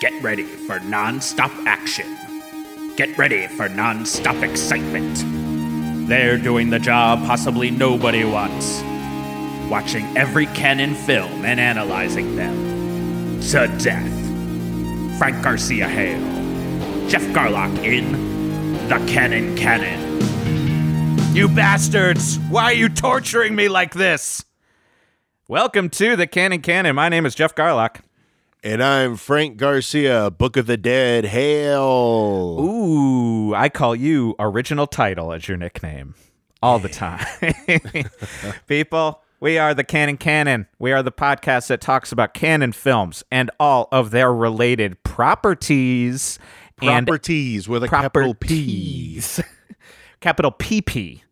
Get ready for non-stop action. Get ready for non-stop excitement. They're doing the job possibly nobody wants. Watching every Cannon film and analyzing them. To death. Frank Garcia Hale. Geoff Garlock in The Cannon Canon. You bastards! Why are you torturing me like this? Welcome to the Cannon Canon. My name is Geoff Garlock. And I'm Frank Garcia, Book of the Dead. Hail! Ooh, I call you original title as your nickname all the time. People, we are the Cannon Canon. We are the podcast that talks about Cannon films and all of their related properties. and Properties with a capital P. capital PP.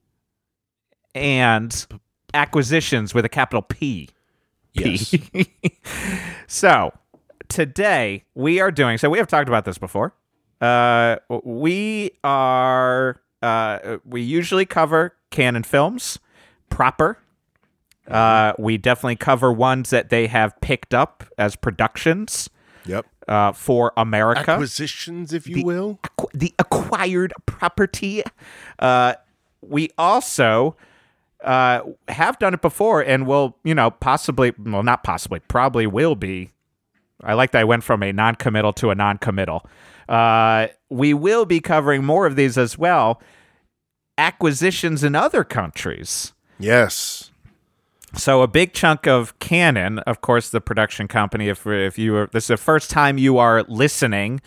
And acquisitions with a capital P. Yes. so today we are doing so we have talked about this before uh we are uh we usually cover Cannon films proper uh we definitely cover ones that they have picked up as productions Yep. uh for america Acquisitions, if you will. acqu- the acquired property. Uh, we also uh, have done it before and will, you know, possibly, well, not possibly, probably will be. I like that I went from a non committal to a non committal. Uh, we will be covering more of these as well. Acquisitions in other countries. Yes. So a big chunk of Cannon, of course, the production company. If if you are this is the first time you are listening,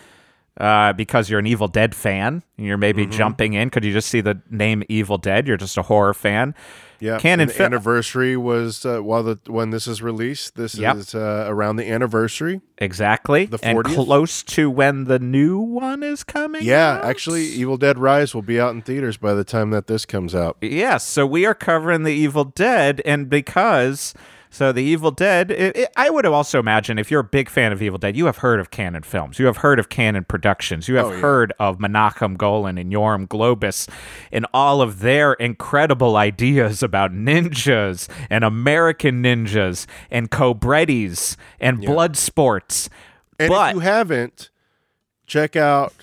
uh, because you're an Evil Dead fan, and you're maybe jumping in. Could you just see the name Evil Dead? You're just a horror fan. Yeah. Cannon And the fi- anniversary was uh, while the when this is released. This Yep. is uh, around the anniversary. Exactly, The and close to when the new one is coming. Yeah, out? actually, Evil Dead Rise will be out in theaters by the time that this comes out. Yes, so we are covering the Evil Dead, and because so the Evil Dead, it, it- I would also imagine if you're a big fan of Evil Dead, you have heard of Cannon Films, you have heard of Cannon Productions, you have Oh, yeah. heard of Menachem Golan and Yoram Globus, and all of their incredible ideas about ninjas and American ninjas and Cobrettis and blood sports. And but if you haven't, check out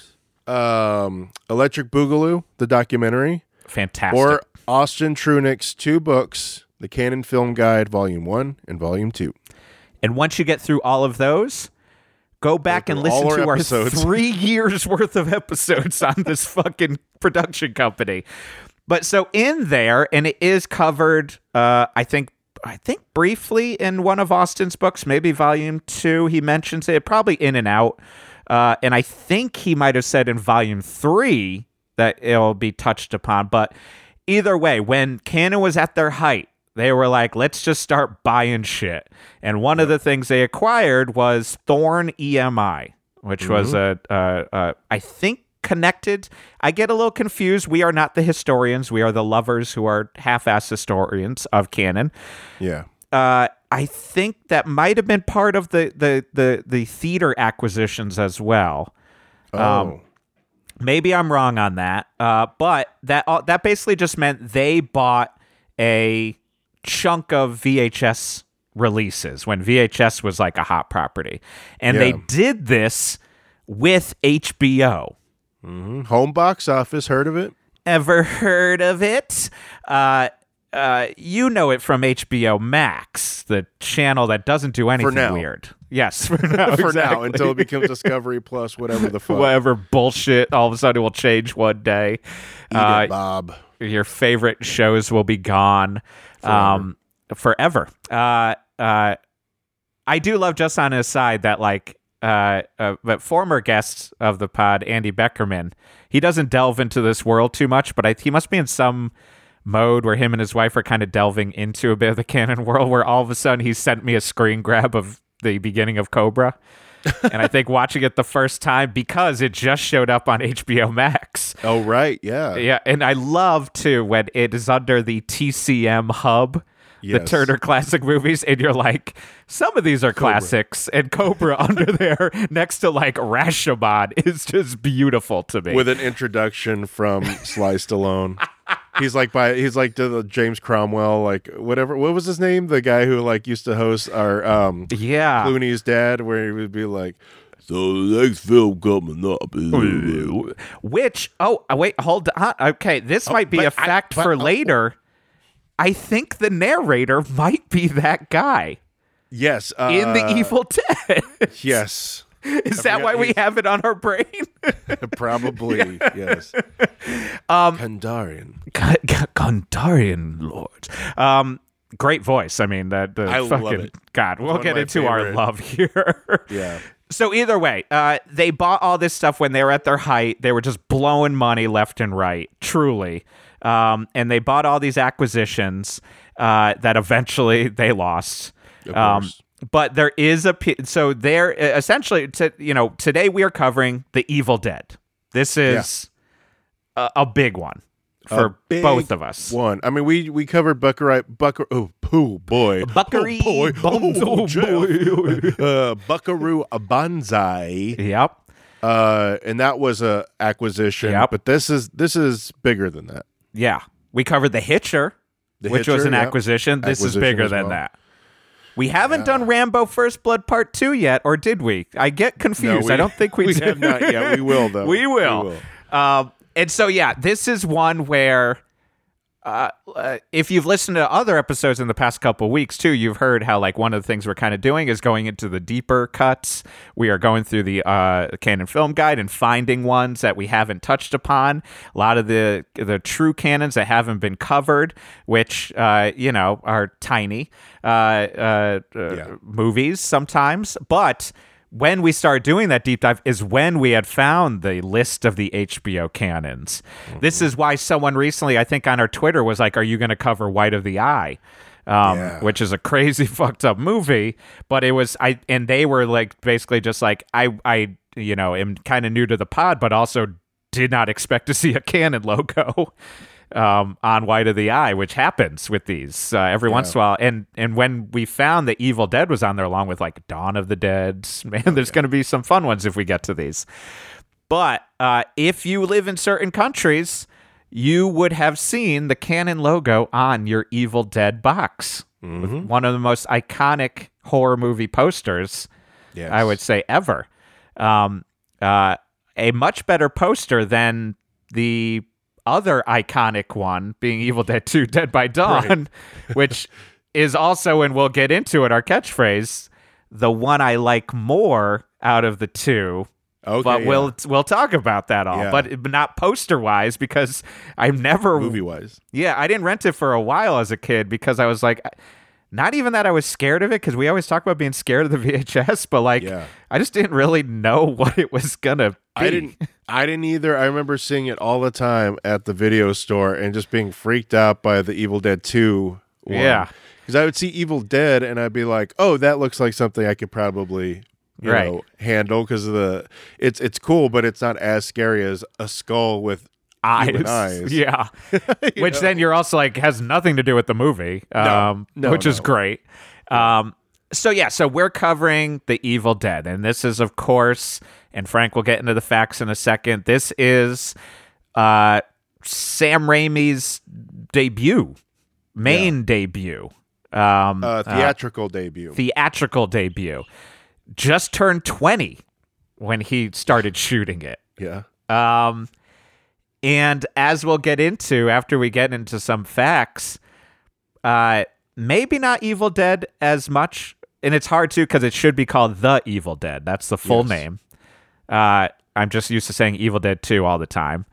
um, Electric Boogaloo, the documentary, fantastic. or Austin Trunick's two books, The Cannon Film Guide, Volume 1 and Volume 2. And once you get through all of those, go back and listen our to our episodes. three years worth of episodes on this fucking production company. But so in there, and it is covered, uh, I think. I think briefly in one of Austin's books, maybe volume two, he mentions it, probably in and out. Uh, and I think he might have said in volume three that it'll be touched upon. But either way, when Cannon was at their height, they were like, let's just start buying shit. And one of the things they acquired was Thorn EMI, which was a, a, a, I think, connected. I get a little confused. We are not the historians, we are the lovers who are half assed historians of Cannon. Yeah. Uh, I think that might have been part of the, the, the, the theater acquisitions as well. Oh. Um, Maybe I'm wrong on that, uh, but that uh, that basically just meant they bought a chunk of VHS releases when VHS was like a hot property, and they did this with HBO. Mhm. Home box office, heard of it? Ever heard of it? Uh, uh, you know it from HBO Max, the channel that doesn't do anything weird. Yes, for now, For now, until it becomes Discovery Plus, whatever the fuck. whatever bullshit all of a sudden will change one day. Uh, Bob. your favorite shows will be gone um forever. Uh uh i do love just on his side that like uh, uh but former guests of the pod andy beckerman he doesn't delve into this world too much but I, he must be in some mode where him and his wife are kind of delving into a bit of the Cannon world where all of a sudden he sent me a screen grab of the beginning of cobra and i think watching it the first time because it just showed up on hbo max Oh, right. Yeah. yeah, and I love too when it is under the TCM hub, the Turner Classic Movies, and you're like, some of these are classics, and Cobra under there next to like Rashomon is just beautiful to me. With an introduction from Sly Stallone. He's like by he's like to the James Cromwell, like whatever. What was his name? The guy who like used to host our um yeah, Clooney's dad, where he would be like, So the next film coming up is Which, oh, uh, wait, hold on. Okay, this might be a a I- fact but- for oh, later. I think the narrator might be that guy yes uh, in the Evil Dead. Yes, Is that why we have it on our brain? probably yes. Um, Kandarian. Gondarian Lords. Um, great voice. I mean, that the I love fucking it. God. We'll one get into our love here. Yeah. So either way, uh, they bought all this stuff when they were at their height. They were just blowing money left and right, truly. Um, and they bought all these acquisitions uh, that eventually they lost. Um. But there is a so there essentially to you know today we are covering the Evil Dead. This is a, a big one for big both of us. One. I mean, we we covered Buckaroo. Bucker. Oh, poo boy. Buckaroo Oh, boy. Oh, Geoff. uh, Buckaroo Banzai. Yep. Uh, and that was a acquisition. Yep. But this is this is bigger than that. Yeah. We covered The Hitcher, The which was Hitcher, an yep. acquisition. This is bigger than well. that. We haven't done Rambo First Blood Part 2 yet, or did we? I get confused. we- I don't think we, we did. have not yet. We will, though. we will. We Um, and so, yeah, this is one where uh, uh, if you've listened to other episodes in the past couple weeks too, you've heard how like one of the things we're kind of doing is going into the deeper cuts. We are going through the uh, Cannon film guide and finding ones that we haven't touched upon. A lot of the the true Cannons that haven't been covered, which uh, you know are tiny uh, uh, uh, Yeah. movies sometimes, but when we started doing that deep dive is when we had found the list of the HBO Cannons. This is why someone recently, I think on our Twitter, was like, Are you going to cover White of the Eye? Um, Yeah. Which is a crazy fucked up movie, but it was I and they were like basically just like I I you know am kind of new to the pod, but also did not expect to see a Cannon logo um, on White of the Eye, which happens with these uh, every once in a while. And and when we found that Evil Dead was on there, along with like Dawn of the Dead, man, there's going to be some fun ones if we get to these. But uh, if you live in certain countries, you would have seen the Cannon logo on your Evil Dead box. With One of the most iconic horror movie posters Yes. I would say ever. Um, uh, a much better poster than the other iconic one, being Evil Dead 2 Dead by Dawn, which is also, and we'll get into it, our catchphrase, the one I like more out of the two. Okay. but yeah. we'll we'll talk about that all, Yeah. but but not poster wise because I've never movie wise. yeah, I didn't rent it for a while as a kid because I was like, not even that I was scared of it because we always talk about being scared of the VHS, but like, Yeah. I just didn't really know what it was gonna be. I didn't. I didn't either. I remember seeing it all the time at the video store and just being freaked out by the Evil Dead Two. Yeah. because I would see Evil Dead and I'd be like, "Oh, that looks like something I could probably." You Right. know, handle because of the it's it's cool, but it's not as scary as a skull with eyes. eyes. Yeah. Which know? then you're also like has nothing to do with the movie. Um, no, which is great. Um, so yeah, so we're covering the Evil Dead, and this is of course, and Frank will get into the facts in a second. This is uh, Sam Raimi's debut, main debut, um, uh, theatrical debut. theatrical debut. Just turned twenty when he started shooting it. yeah, Um, and as we'll get into after we get into some facts, uh, maybe not Evil Dead as much, and it's hard to because it should be called The Evil Dead. That's the full Yes. name. Uh, I'm just used to saying Evil Dead 2 all the time.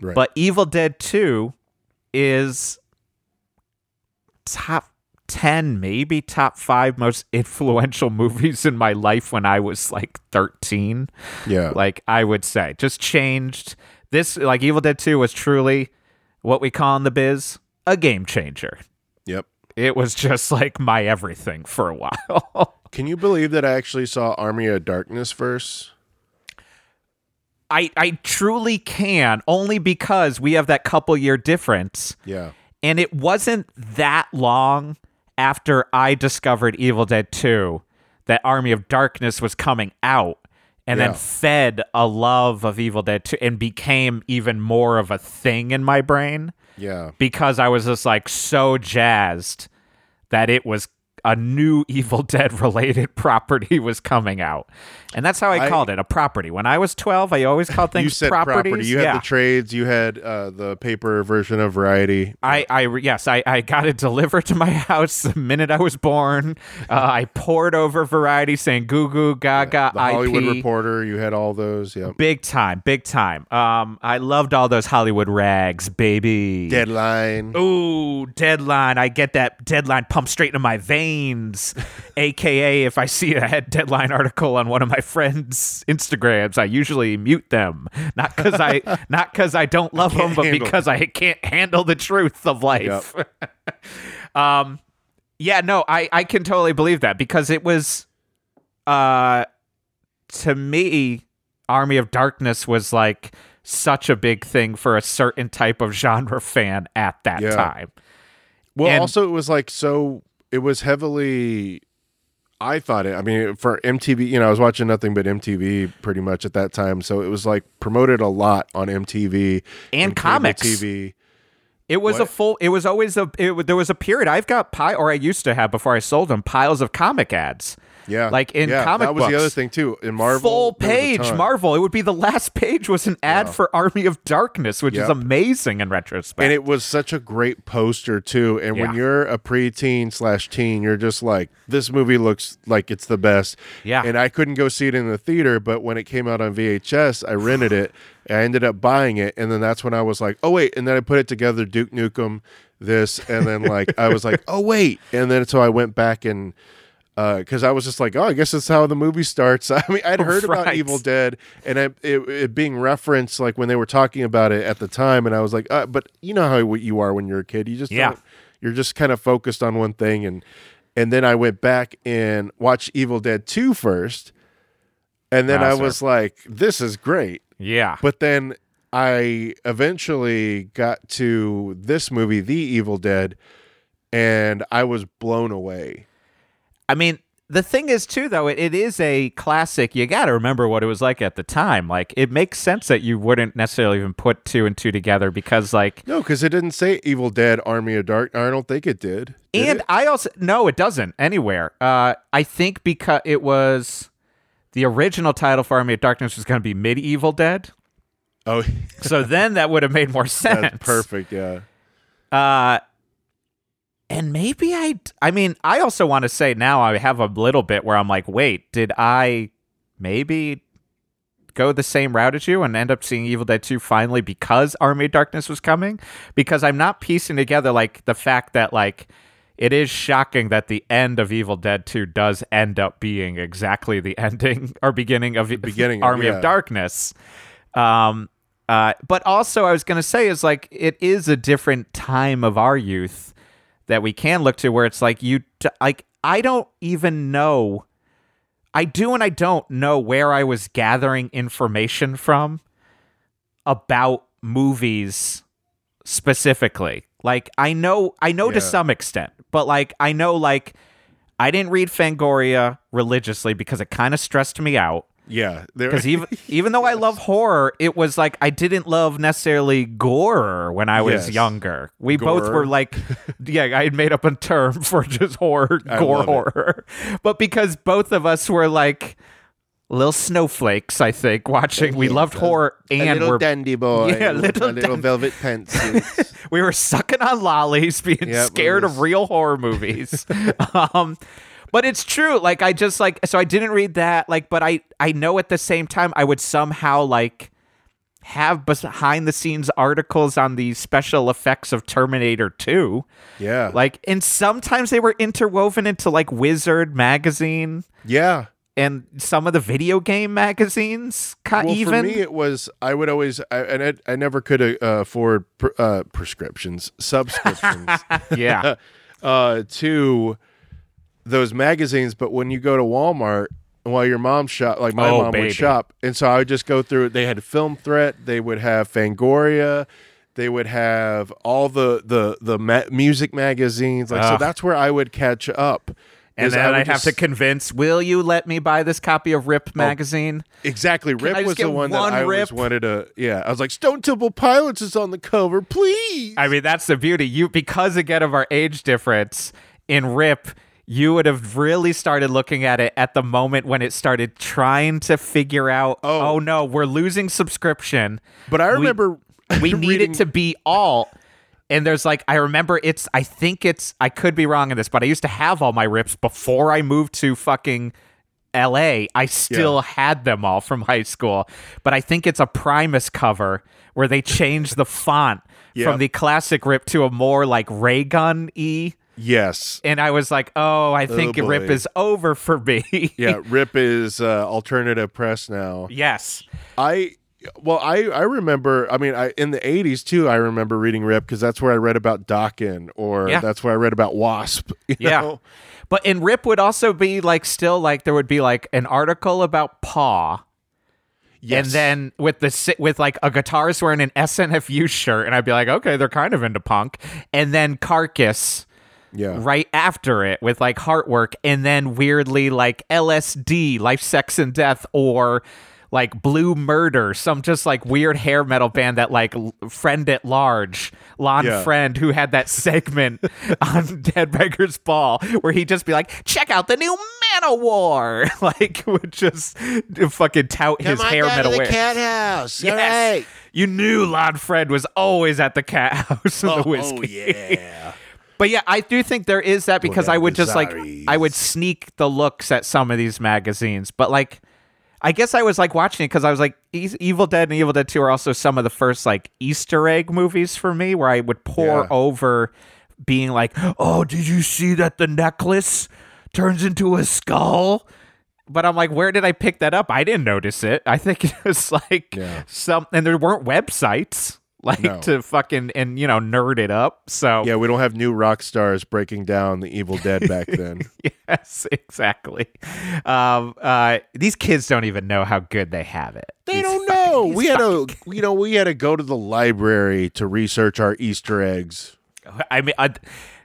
right. But Evil Dead 2 is top 10, maybe top five most influential movies in my life when I was like 13 yeah, like I would say. Just changed this like Evil Dead 2 was truly what we call in the biz a game changer. yep. It was just like my everything for a while. Can you believe that I actually saw Army of Darkness first? I I truly can only because we have that couple year difference Yeah, and it wasn't that long after I discovered Evil Dead 2 that Army of Darkness was coming out and then fed a love of Evil Dead 2 and became even more of a thing in my brain. Yeah, because I was just like so jazzed that it was a new Evil Dead related property was coming out. And that's how I, I- called it a property. When I was 12, I always called things you said properties. property. You had the trades. You had uh, the paper version of Variety. I, I, yes, I, I got it delivered to my house the minute I was born. Uh, I poured over Variety saying goo goo gaga the Hollywood IP. Reporter. You had all those. Yeah. Big time, big time. Um, I loved all those Hollywood rags, baby. Deadline. Ooh, deadline. I get that deadline pumped straight into my veins. AKA, if I see a head deadline article on one of my friends' Instagrams, I usually mute them. Not because I not because I don't love them, but because I can't handle the truth of life. um yeah, no, I, I can totally believe that because it was uh to me, Army of Darkness was like such a big thing for a certain type of genre fan at that Yeah. time. Well, And- also it was like so. It was heavily. I thought it. I mean, for MTV, you know, I was watching nothing but MTV pretty much at that time, so it was like promoted a lot on MTV And cable comics. TV. It was a full. It was always a. It, there was a period. I've got pie, or I used to have before I sold them piles of comic ads. Yeah, Like in yeah, comic that was the other thing too. In Marvel, Full there was a page. Marvel. It would be the last page was an ad for Army of Darkness, which is amazing in retrospect. and it was such a great poster too. And Yeah. when you're a preteen slash teen, you're just like, this movie looks like it's the best. Yeah. And I couldn't go see it in the theater, but when it came out on VHS, I rented it. I ended up buying it, and then that's when I was like, oh wait, and then I put it together, Duke Nukem, this, and then like I was like, oh wait, and then so I went back and. Because I was just like, oh, I guess that's how the movie starts. I mean, I'd heard about Evil Dead, and I, it, it being referenced like when they were talking about it at the time, and I was like, uh, but you know how you are when you're a kid. You just Yeah. you're just kind of focused on one thing, and and then I went back and watched Evil Dead 2 first, and then I Wowzer. was like, this is great. yeah. But then I eventually got to this movie, The Evil Dead, and I was blown away. I mean, the thing is too, though, it, it is a classic. You got to remember what it was like at the time. Like, it makes sense that you wouldn't necessarily even put two and two together because, like, No, because it didn't say Evil Dead Army of Dark. I don't think it did. Did and it? I also no, it doesn't anywhere. Uh, I think because it was the original title for Army of Darkness was going to be Medieval Dead. oh, So then that would have made more sense. that's perfect. Yeah. Uh, and maybe I, I mean, I also want to say now I have a little bit where I'm like, wait, did I maybe go the same route as you and end up seeing Evil Dead 2 finally because Army of Darkness was coming? Because I'm not piecing together like the fact that like it is shocking that the end of Evil Dead 2 does end up being exactly the ending or beginning of the beginning of- Army yeah. of Darkness. Um, uh, but also, I was going to say is like it is a different time of our youth that we can look to, where it's like you t- like I don't even know. I do and I don't know where I was gathering information from about movies specifically. Like I know I know to some extent, but like I know like I didn't read Fangoria religiously because it kind of stressed me out Yeah. Because even even though I love horror, it was like I didn't love necessarily gore when I was Yes. younger. We both were like, yeah, I had made up a term for just horror, I gore love it. horror, but because both of us were like little snowflakes, I think watching. We loved horror and little we're dandy boy. Yeah, little little dan- velvet pants. we were sucking on lollies, being Yep, scared was- of real horror movies. um, but it's true. Like I just like so I didn't read that. Like, but I I know at the same time I would somehow like have behind the scenes articles on the special effects of Terminator 2. yeah. Like, and sometimes they were interwoven into like Wizard magazine yeah. and some of the video game magazines. ca- Well, even for me, it was I would always I, and I, I never could uh, afford pr- uh, prescriptions, subscriptions yeah. uh, to those magazines. But when you go to Walmart, while your mom shop, like my Oh, mom baby. would shop, and so I would just go through. They had Film Threat. They would have Fangoria. They would have all the the the ma- music magazines. Like so, ah. that's where I would catch up. And I then would I'd have to convince, will you let me buy this copy of Rip oh, magazine? Exactly. I Rip was the one one that I always wanted to. Yeah, I was like, Stone Temple Pilots is on the cover, please. I mean, that's the beauty. You because again of our age difference in Rip, you would have really started looking at it at the moment when it started trying to figure out, oh, Oh. no, we're losing subscription. But I remember we need it to be all. And there's like, I remember it's, I think it's, I could be wrong in this, but I used to have all my rips before I moved to fucking LA. I still Yeah. had them all from high school, but I think it's a Primus cover where they changed the font Yep. from the classic rip to a more like ray gun E. yes. And I was like, oh, I think Oh, rip is over for me. Yeah, Rip is uh, alternative press now. yes. I well, I I remember. I mean, I in the '80s too. I remember reading Rip because that's where I read about Dokken, or Yeah. that's where I read about Wasp. you Yeah. know? But in Rip would also be like still like there would be like an article about Paw. Yes. And then with the with like a guitarist wearing an SNFU shirt, and I'd be like, okay, they're kind of into punk. And then Carcass yeah, right after it with like Heartwork, and then weirdly like LSD, Life, Sex, and Death, or like Blue Murder, some just like weird hair metal band that like Friend at Large, Lon Yeah. Friend, who had that segment on Headbangers Ball where he'd just be like, check out the new Manowar, like would just fucking tout his hair metal To the wear. house. Yes. You knew Lonn Friend was always at the cat house in the oh, whiskey. Oh yeah. But yeah, I do think there is that because Put I would just like. I would sneak the looks at some of these magazines, but like I guess I was like watching it because I was like E- Evil Dead and Evil Dead Two are also some of the first like Easter egg movies for me where I would pour Yeah. over being like, "Oh, did you see that the necklace turns into a skull?" But I'm like, where did I pick that up? I didn't notice it. I think it was like Yeah. some, and there weren't websites like No. to fucking and you know nerd it up. So Yeah, we don't have new rock stars breaking down the Evil Dead back then. yes, exactly. Um, uh, these kids don't even know how good they have it. They These don't fucking- know. We had to, you know, we had to go to the library to research our Easter eggs. I mean, I,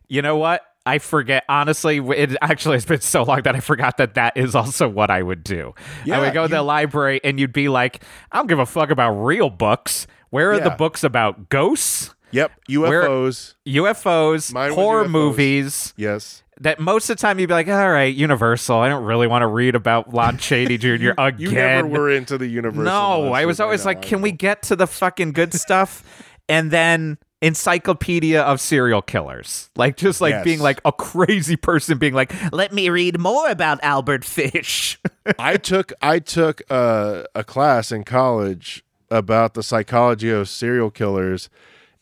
you know what? I forget. Honestly, it actually has been so long that I forgot that that is also what I would do. I Yeah, would go to the library and you'd be like, I don't give a fuck about real books. Where are the books about ghosts, Yep, UFOs. UFOs, Mine horror UFOs. movies? Yes. That most of the time you'd be like, all right, Universal. I don't really want to read about Lon Chaney Jr. again. You never were into the Universal. No, I was always know, like, can we get to the fucking good stuff? and then encyclopedia of serial killers. Like just like Yes. being like a crazy person being like, let me read more about Albert Fish. I took I took a, a class in college about the psychology of serial killers,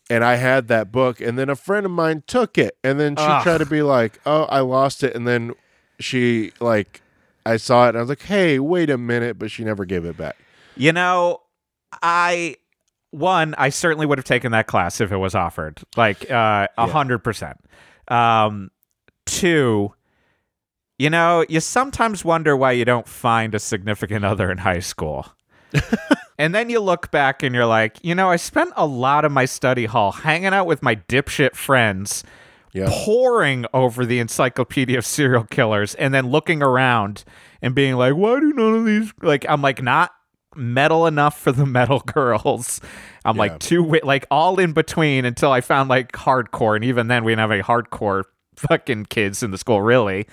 and I had that book, and then a friend of mine took it, and then she Ugh. tried to be like, "Oh, I lost it," and then she like, I saw it, and I was like, "Hey, wait a minute," but she never gave it back. you know, I one, I certainly would have taken that class if it was offered. Like uh a hundred percent. Um two, you know, you sometimes wonder why you don't find a significant other in high school. and then you look back and you're like, you know, I spent a lot of my study hall hanging out with my dipshit friends, Yeah, poring over the encyclopedia of serial killers, and then looking around and being like, why do none of these like I'm like not metal enough for the metal girls. I'm Yeah. like too wi- like all in between until I found like hardcore, and even then we didn't have any hardcore fucking kids in the school really.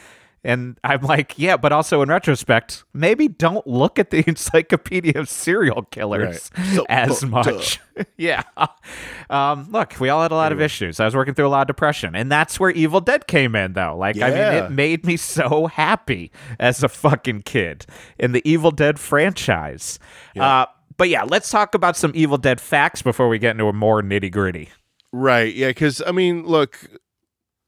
And I'm like, yeah, but also in retrospect, maybe don't look at the encyclopedia of serial killers Right. So as much. yeah. Um, look, we all had a lot of issues. I was working through a lot of depression, and that's where Evil Dead came in, though. Like, I mean, it made me so happy as a fucking kid in the Evil Dead franchise. Uh, but yeah, let's talk about some Evil Dead facts before we get into a more nitty gritty. right. Yeah, because I mean, look,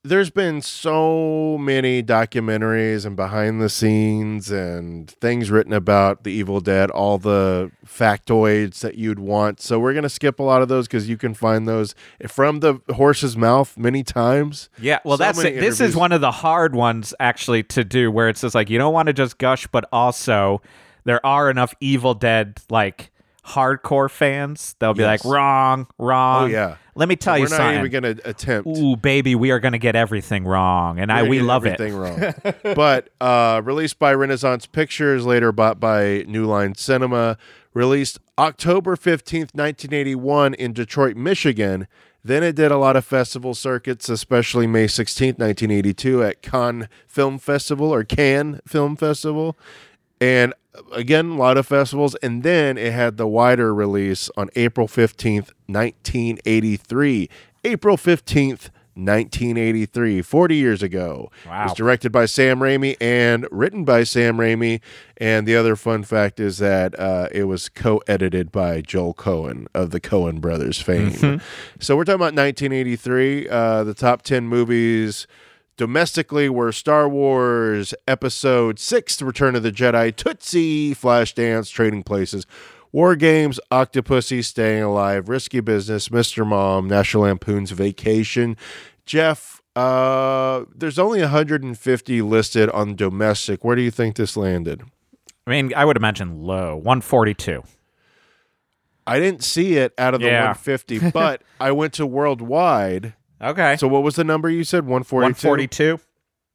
there's been so many documentaries and behind the scenes and things written about the Evil Dead, all the factoids that you'd want. So we're gonna skip a lot of those because you can find those from the horse's mouth many times. Yeah, well, So that's it. This is one of the hard ones actually to do, where it's just like you don't want to just gush, but also there are enough Evil Dead like hardcore fans, they'll be Yes. like, wrong, wrong. Oh, yeah. Let me tell you, something. We're not even going to attempt. Ooh, baby, we are going to get everything wrong, and I we love it. everything wrong. but uh, released by Renaissance Pictures, later bought by New Line Cinema, released October 15th, 1981 in Detroit, Michigan. Then it did a lot of festival circuits, especially May 16th, 1982 at Cannes Film Festival or Cannes Film Festival. And again, a lot of festivals. And then it had the wider release on April 15th, 1983. April 15th, 1983, 40 years ago. Wow. It was directed by Sam Raimi and written by Sam Raimi. And the other fun fact is that uh, it was co edited by Joel Coen of the Coen brothers fame. So we're talking about 1983. Uh, the top 10 movies domestically were Star Wars Episode 6, Return of the Jedi, Tootsie, Flashdance, Trading Places, War Games, Octopussy, Staying Alive, Risky Business, Mr. Mom, National Lampoon's Vacation. Geoff, uh, there's only 150 listed on domestic. Where do you think this landed? I mean, I would imagine low, 142. I didn't see it out of the Yeah. 150, but I went to worldwide. Okay. So what was the number you said? 142? 142?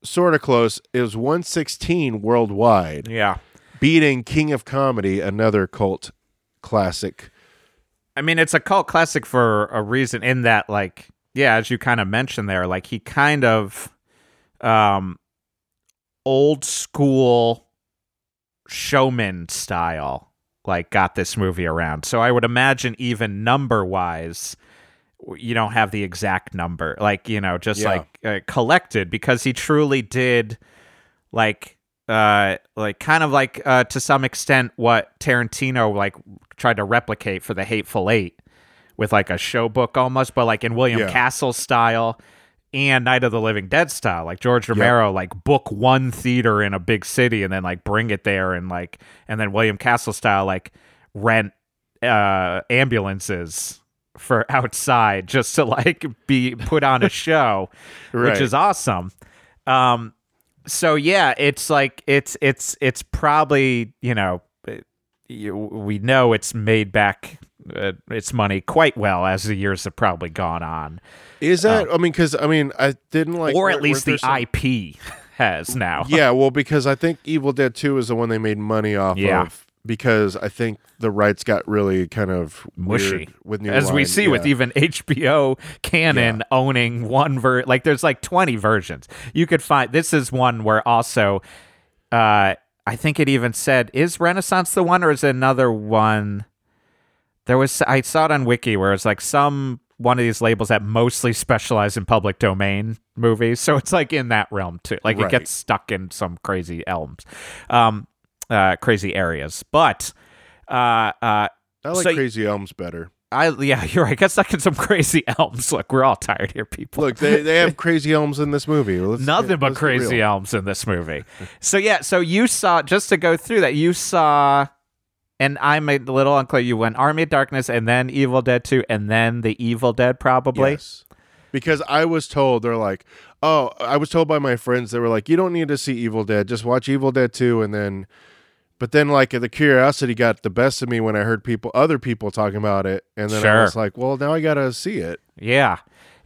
Sort of close. It was 116 worldwide. Yeah. beating King of Comedy, another cult classic. I mean, it's a cult classic for a reason in that, like, yeah, as you kind of mentioned there, like he kind of um old school showman style like got this movie around. So I would imagine even number wise you don't have the exact number like you know just Yeah. like uh, collected because he truly did like uh like kind of like uh to some extent what Tarantino like tried to replicate for the Hateful 8 with like a show book almost but like in William Yeah. Castle style and Night of the Living Dead style like George Romero like book one theater in a big city and then like bring it there and like and then William Castle style like rent uh ambulances for outside just to like be put on a show Right. which is awesome um so yeah it's like it's it's it's probably you know you, we know it's made back uh, its money quite well as the years have probably gone on Is that? I mean, because I mean, I didn't like, Uh, or at least the some- ip has now Yeah, well, because I think Evil Dead Two is the one they made money off Yeah. of. Because I think the rights got really kind of mushy with New as we Line. see with even HBO Cannon owning one ver like there's like 20 versions. You could find this is one where also uh I think it even said is Renaissance the one or is it another one there was I saw it on wiki where it's like some one of these labels that mostly specialize in public domain movies. So it's like in that realm too. Like it gets stuck in some crazy elms. Um uh crazy areas. But uh uh I like so- Crazy Elms better. I yeah, you're right. Got stuck in some crazy elms. Look, we're all tired here, people. Look, they, they have Crazy Elms in this movie. Let's, Nothing but crazy elms in this movie. so yeah, so you saw just to go through that, you saw and I'm a little unclear. You went Army of Darkness and then Evil Dead 2 and then the Evil Dead probably. Yes. Because I was told they're like, oh, I was told by my friends they were like, you don't need to see Evil Dead, just watch Evil Dead two, and then, but then like the curiosity got the best of me when I heard people, other people talking about it, and then I was like, well, now I gotta see it. Yeah.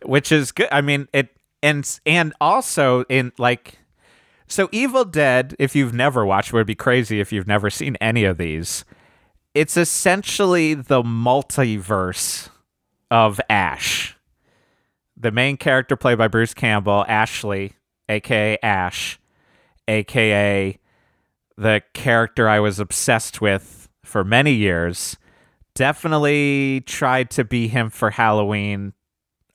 Which is good. I mean, it and and also in like so Evil Dead, if you've never watched, would be crazy if you've never seen any of these. It's essentially the multiverse of Ash. The main character played by Bruce Campbell, Ashley, aka Ash, aka the character I was obsessed with for many years. Definitely tried to be him for Halloween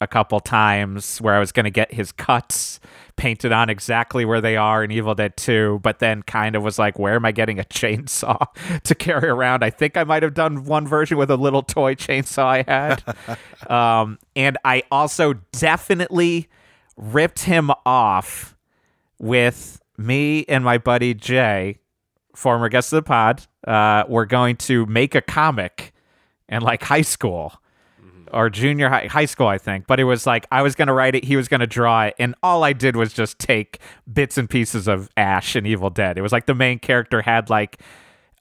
a couple times where I was going to get his cuts painted on exactly where they are in Evil Dead 2, but then kind of was like, where am I getting a chainsaw to carry around? I think I might have done one version with a little toy chainsaw I had. um, and I also definitely ripped him off with me and my buddy Jay, former guest of the pod. Uh, we're going to make a comic in like high school or junior high, high school, I think. But it was like I was going to write it, he was going to draw it, and all I did was just take bits and pieces of Ash and Evil Dead. It was like the main character had like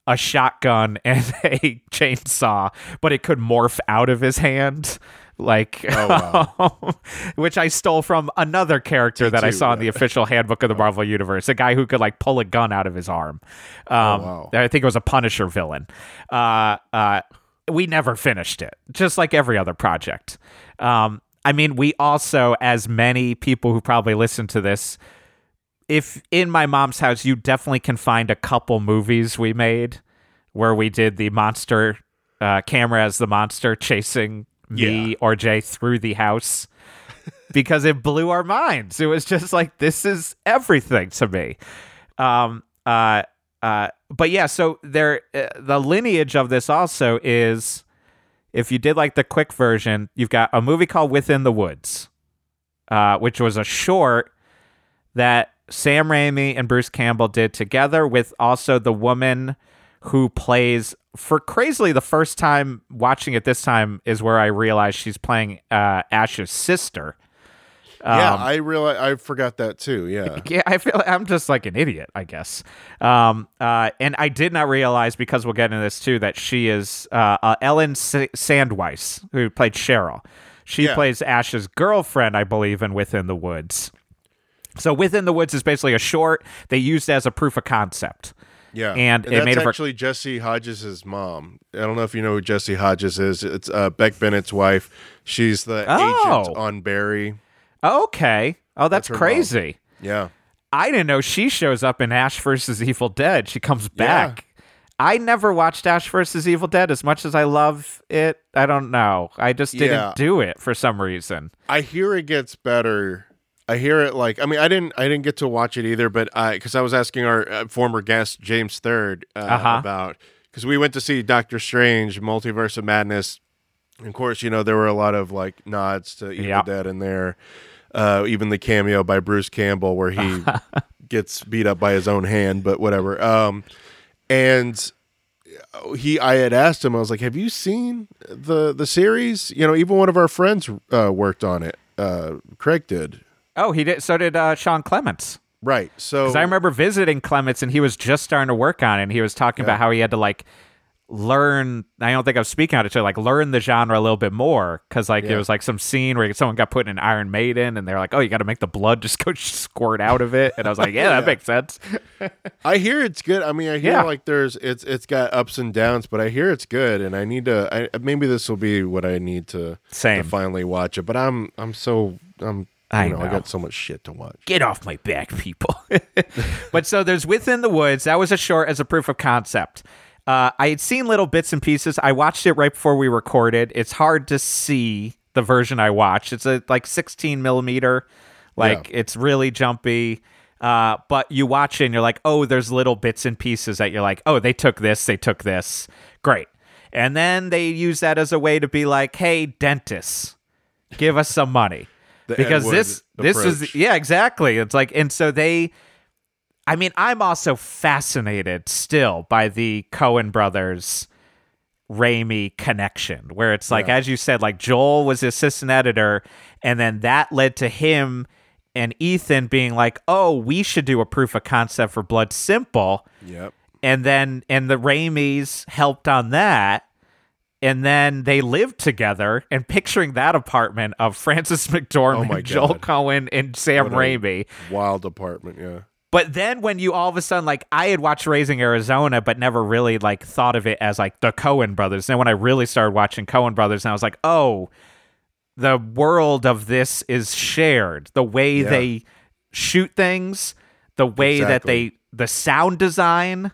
a shotgun and a chainsaw, but it could morph out of his hand. Like, Oh, which I stole from another character that I saw in the official handbook of the Marvel Universe, a guy who could like pull a gun out of his arm. Um, wow. I think it was a Punisher villain. Uh, uh, we never finished it, just like every other project. Um, I mean, we also, as many people who probably listen to this, if in my mom's house, you definitely can find a couple movies we made where we did the monster uh, camera as the monster chasing Yeah. or Jay through the house because it blew our minds. It was just like this is everything to me. Um, uh, uh, but yeah, so there, uh, the lineage of this also is if you did like the quick version, you've got a movie called Within the Woods, uh, which was a short that Sam Raimi and Bruce Campbell did together with also the woman who plays for crazily the first time watching it this time is where I realized she's playing uh, Ash's sister. yeah, Um, I realize I forgot that too. Yeah. yeah, I feel like I'm just like an idiot, I guess. Um, uh, and I did not realize because we'll get into this too that she is uh, uh, Ellen S- Sandweiss, who played Cheryl. She Yeah. plays Ash's girlfriend, I believe, in Within the Woods. So Within the Woods is basically a short they used as a proof of concept. Yeah, And it that's made it actually Jessy Hodges' mom. I don't know if you know who Jessy Hodges is. It's uh, Beck Bennett's wife. She's the Oh. agent on Barry. Okay. Oh, that's, That's her mom. crazy. Yeah, I didn't know she shows up in Ash versus Evil Dead. She comes back. I never watched Ash versus Evil Dead as much as I love it. I don't know. I just didn't Yeah. do it for some reason. I hear it gets better. I hear it like I mean I didn't I didn't get to watch it either, but I because I was asking our uh, former guest James Third uh, Uh-huh. about because we went to see Doctor Strange, Multiverse of Madness. And of course, you know there were a lot of like nods to Evil Yep. Dead in there. Uh, even the cameo by Bruce Campbell where he gets beat up by his own hand, but whatever. Um, and he, I had asked him, I was like, "Have you seen the the series? You know, even one of our friends uh, worked on it. Uh, Craig did." Oh, he did. So did uh, Sean Clements. Right. So Because I remember visiting Clements and he was just starting to work on it. And he was talking about how he had to like learn. I don't think I'm speaking out of it. Like learn the genre a little bit more. Because like Yeah. there was like some scene where someone got put in an Iron Maiden and they're like, oh, you got to make the blood just go squirt out of it. And I was like, yeah, that Yeah. makes sense. I hear it's good. I mean, I hear Yeah. like there's it's it's got ups and downs, but I hear it's good, and I need to. I, maybe this will be what I need to, Same. to finally watch it. But I'm I'm so I'm I you know, I got so much shit to watch. get off my back, people. but so there's Within the Woods. That was a short as a proof of concept. Uh, I had seen little bits and pieces. I watched it right before we recorded. It's hard to see the version I watched. It's a like 16 millimeter, like it's really jumpy. Uh, but you watch it and you're like, oh, there's little bits and pieces that you're like, oh, they took this, they took this, great. And then they use that as a way to be like, hey, dentists, give us some money The because this Wood this is yeah exactly it's like and so they i mean i'm also fascinated still by the Coen brothers Raimi connection where it's like Yeah. as you said like Joel was the assistant editor and then that led to him and Ethan being like oh we should do a proof of concept for Blood Simple Yep. and then and the Raimis helped on that and then they lived together and picturing that apartment of Frances McDormand, Oh Joel Coen, and Sam What Raimi. Wild apartment. Yeah. But then when you all of a sudden like I had watched Raising Arizona, but never really like thought of it as like the Coen brothers. Then when I really started watching Coen brothers, and I was like, oh, the world of this is shared. The way Yeah. they shoot things, the way that they the sound design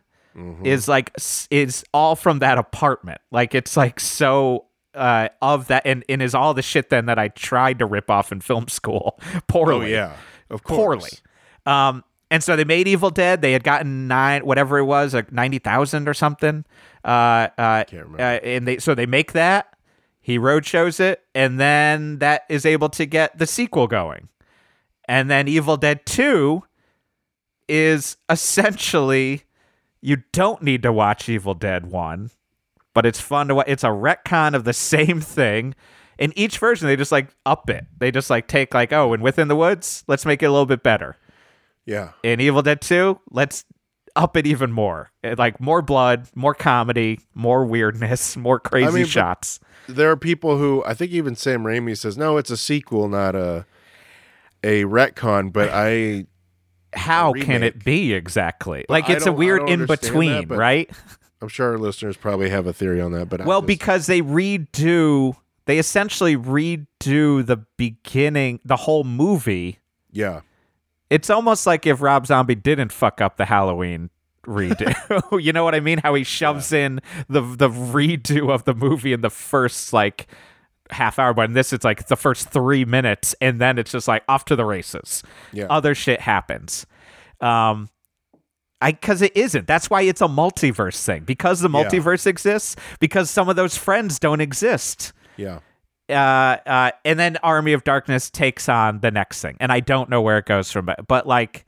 is like is all from that apartment. Like it's like so uh of that and, and is all the shit then that I tried to rip off in film school poorly Oh yeah. Of course. poorly. Um, and so they made Evil Dead. They had gotten nine, whatever it was, like ninety thousand or something. Uh, uh, Can't remember. uh, and they so they make that. He road shows it, and then that is able to get the sequel going. And then Evil Dead Two is essentially you don't need to watch Evil Dead One, but it's fun to watch. It's a retcon of the same thing. In each version, they just like up it. They just like take like, oh, and Within the Woods, let's make it a little bit better. Yeah. In Evil Dead 2, let's up it even more. Like more blood, more comedy, more weirdness, more crazy mean, shots. there are people who I think even Sam Raimi says no, it's a sequel, not a a retcon. But I How can it be exactly? Like I it's a weird in between, that, right? I'm sure our listeners probably have a theory on that. But Well, just- because they redo, they essentially redo the beginning, the whole movie. yeah, It's almost like if Rob Zombie didn't fuck up the Halloween redo. you know what I mean? How he shoves in the the redo of the movie in the first like half hour, but in this it's like the first three minutes, and then it's just like off to the races. yeah, Other shit happens. Um I because it isn't. That's why it's a multiverse thing. Because the Yeah. multiverse exists, because some of those friends don't exist yeah. uh, uh, and then Army of Darkness takes on the next thing, and I don't know where it goes from. But, but like,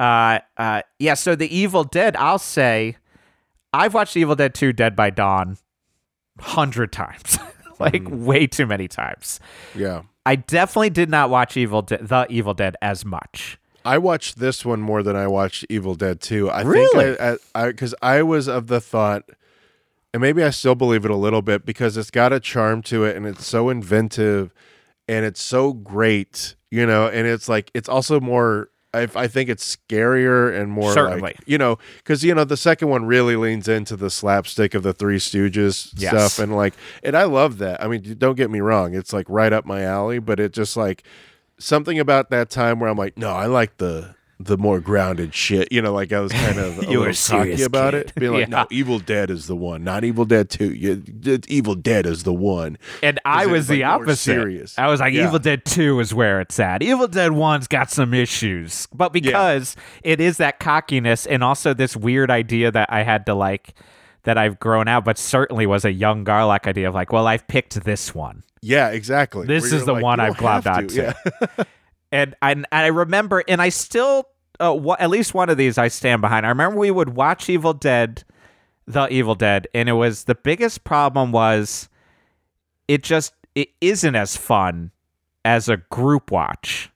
uh, uh, yeah. So the Evil Dead, I'll say, I've watched Evil Dead Two: Dead by Dawn hundred times, like mm. way too many times. Yeah. I definitely did not watch Evil De- the Evil Dead as much. I watched this one more than I watched Evil Dead 2. I Really? think I, I, because I, was of the thought, and maybe I still believe it a little bit because it's got a charm to it and it's so inventive and it's so great, you know, and it's like, it's also more, I, I think it's scarier and more Certainly. like, you know, because, you know, the second one really leans into the slapstick of the Three Stooges Yes. stuff. And like, and I love that. I mean, don't get me wrong, it's like right up my alley, but it just like, something about that time where I'm like, no, I like the the more grounded shit. You know, like I was kind of a You little cocky about kid. it, being like, Yeah. no, Evil Dead is the one, not Evil Dead Two. You, Evil Dead is the one. And I was the like, opposite. serious. I was like, Yeah. Evil Dead 2 is where it's at. Evil Dead 1's got some issues. But because it is that cockiness and also this weird idea that I had to like, that I've grown out, but certainly was a young Garlock idea of like, well, I've picked this one. Yeah, exactly. This Where is the like, one I've globbed onto. to. Yeah. And, and, and I remember, and I still, uh, wha- at least one of these I stand behind. I remember we would watch Evil Dead, The Evil Dead, and it was the biggest problem was it just, it isn't as fun as a group watch.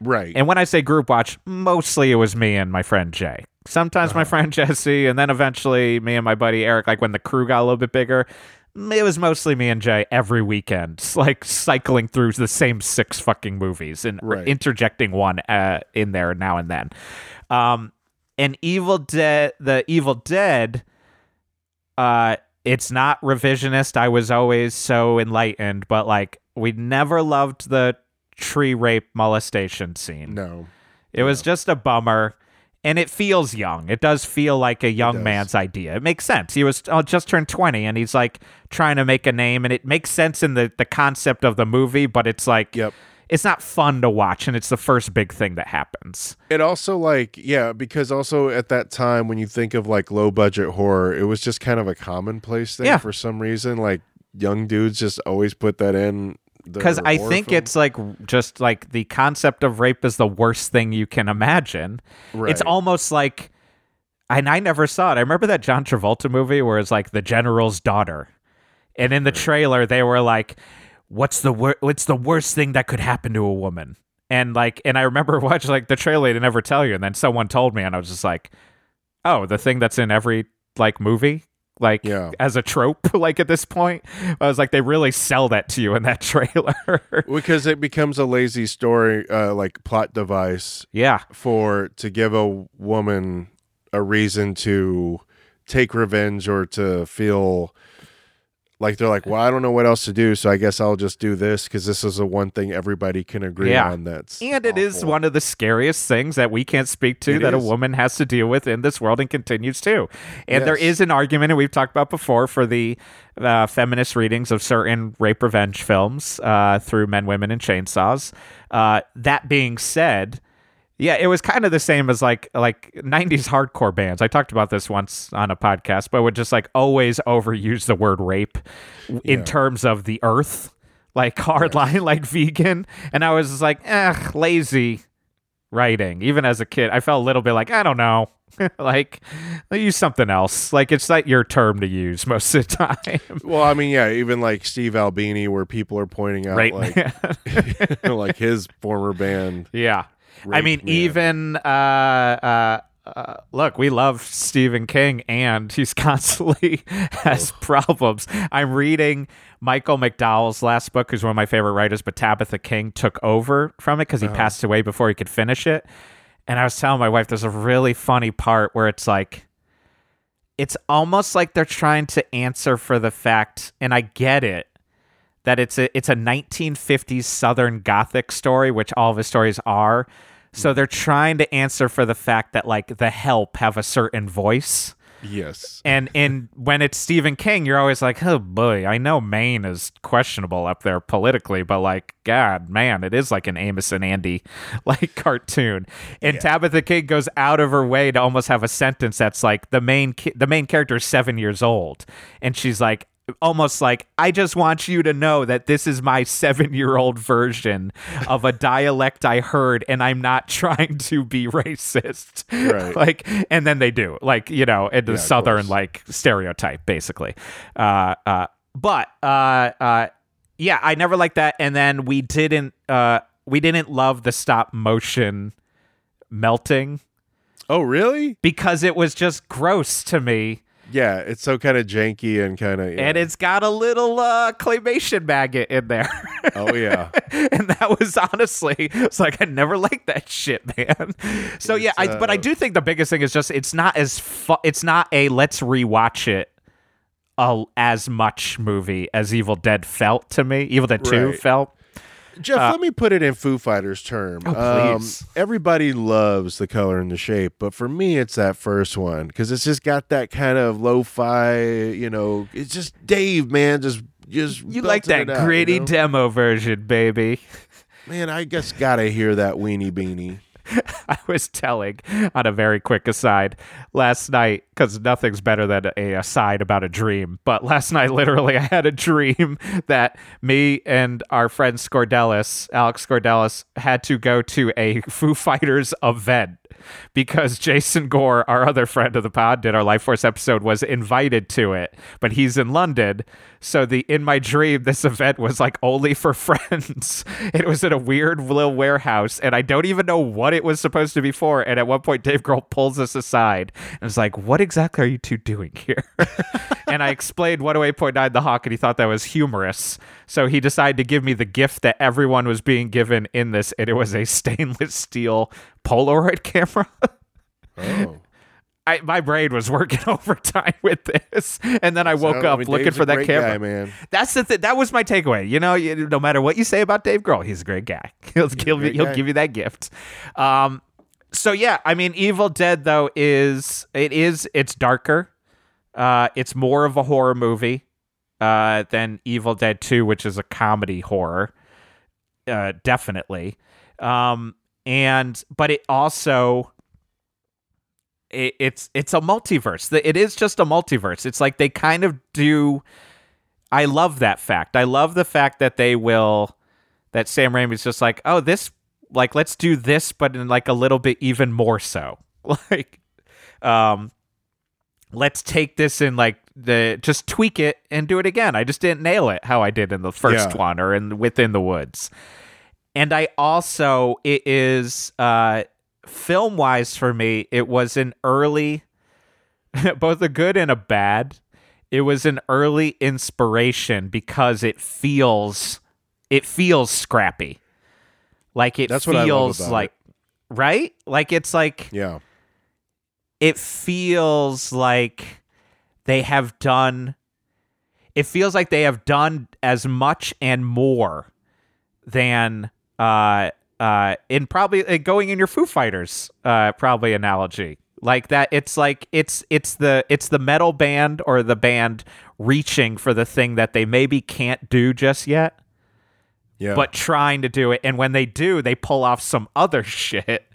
right. And when I say group watch, mostly it was me and my friend Jay. Sometimes Uh-huh. my friend Jesse, and then eventually me and my buddy Eric. Like when the crew got a little bit bigger, it was mostly me and Jay every weekend, like cycling through the same six fucking movies and Right. interjecting one uh, in there now and then. Um, and Evil Dead, the Evil Dead, uh, it's not revisionist. I was always so enlightened, but like we never loved the tree rape molestation scene. no. It was just a bummer. And it feels young. It does feel like a young man's idea. It makes sense. He was uh, just turned 20 and he's like trying to make a name. And it makes sense in the, the concept of the movie, but it's like, Yep. it's not fun to watch. And it's the first big thing that happens. It also like yeah, because also at that time when you think of like low budget horror, it was just kind of a commonplace thing Yeah. for some reason. Like young dudes just always put that in Because I think it's like just like the concept of rape is the worst thing you can imagine. It's almost like, and I never saw it. I remember that John Travolta movie where it's like the general's daughter, and in the trailer they were like, "What's the wor- What's the worst thing that could happen to a woman?" And like, and I remember watching like the trailer. They never tell you, and then someone told me, and I was just like, "Oh, the thing that's in every like movie." Like Yeah. as a trope, like at this point, I was like, they really sell that to you in that trailer. because it becomes a lazy story uh like plot device yeah, for to give a woman a reason to take revenge or to feel like they're like, well, I don't know what else to do, so I guess I'll just do this because this is the one thing everybody can agree Yeah. on. That's And it is awful. one of the scariest things that we can't speak to It that a woman has to deal with in this world and continues to. And there Yes. is an argument, and we've talked about before, for the uh, feminist readings of certain rape revenge films uh, through Men, Women, and Chainsaws. Uh, that being said, yeah, it was kind of the same as like like '90s hardcore bands. I talked about this once on a podcast, but would just like always overuse the word rape in Yeah. terms of the earth, like hardline, like vegan. And I was just like, eh, lazy writing. Even as a kid, I felt a little bit like I don't know, like use something else. Like it's not your term to use most of the time. Well, I mean, yeah, even like Steve Albini, where people are pointing out Right? like like his former band. Yeah. I mean, even uh, uh, uh, look, we love Stephen King, and he's constantly has problems. I'm reading Michael McDowell's last book, who's one of my favorite writers, but Tabitha King took over from it because he passed away before he could finish it. And I was telling my wife, there's a really funny part where it's like, it's almost like they're trying to answer for the fact, and I get it, that it's a it's a 1950s Southern Gothic story, which all of his stories are. So mm. they're trying to answer for the fact that like the help have a certain voice. Yes. And and when it's Stephen King, you're always like, oh boy, I know Maine is questionable up there politically, but like, God, man, it is like an Amos and Andy like cartoon. And Tabitha King goes out of her way to almost have a sentence that's like the main ki- the main character is seven years old, and she's like. Almost like I just want you to know that this is my seven-year-old version of a dialect I heard, and I'm not trying to be racist. Right. like, and then they do, like you know, in the of southern like stereotype, basically. Uh, uh, but uh, uh, yeah, I never liked that. And then we didn't, uh, we didn't love the stop motion melting Oh, really? because it was just gross to me. Yeah, it's so kind of janky and kind of. Yeah. And it's got a little uh, claymation maggot in there. Oh yeah. and that was honestly, it's like I never liked that shit, man. So yeah, I, but I uh, do think the biggest thing is just it's not as fu- it's not a let's rewatch it uh, as much movie as Evil Dead felt to me. Evil Dead Two felt. Geoff, let me put it in Foo Fighters term. Uh, Oh, please. everybody loves the color and the shape, but for me, it's that first one because it's just got that kind of lo-fi. You know, it's just Dave, man, just just You like that out, gritty you know? demo version, baby. man. I guess gotta hear that Weenie Beenie. I was telling on a very quick aside last night because nothing's better than a aside about a dream. But last night, literally, I had a dream that me and our friend Scordelis, Alex Scordelis, had to go to a Foo Fighters event because Jason Gore, our other friend of the pod, did our Life Force episode, was invited to it, but he's in London. So the in my dream, this event was like only for friends. It was in a weird little warehouse, and I don't even know what it was supposed to be for. And at one point, Dave Grohl pulls us aside and was like, "What exactly are you two doing here?" and I explained 108.9 The Hawk, and he thought that was humorous. So he decided to give me the gift that everyone was being given in this, and it was a stainless steel Polaroid camera. Oh, I, my brain was working overtime with this, and then I woke So, I up mean, looking Dave's for that camera. guy, man. That's the th- that was my takeaway. You know, you, no matter what you say about Dave Grohl, he's a great guy. He'll give you, he'll guy. give you that gift. Um, so yeah, I mean, Evil Dead though is it is it's darker. Uh, it's more of a horror movie uh, than Evil Dead Two, which is a comedy horror. Uh, definitely. Um, and but it also it, it's it's a multiverse. It is just a multiverse. It's like they kind of do. I love that fact. I love the fact that they will that Sam Raimi's just like, oh, this like let's do this, but in like a little bit even more so. Like, um, let's take this and like the just tweak it and do it again. I just didn't nail it how I did in the first Yeah. one or in Within the Woods. And I also it is uh film wise for me, it was an early both a good and a bad. It was an early inspiration because it feels it feels scrappy. Like it That's what I love feels about like right? Like it's like Yeah, it feels like they have done it feels like they have done as much and more than uh uh in probably uh, going in your Foo Fighters uh probably analogy like that it's like it's it's the it's the metal band or the band reaching for the thing that they maybe can't do just yet yeah. but trying to do it and when they do they pull off some other shit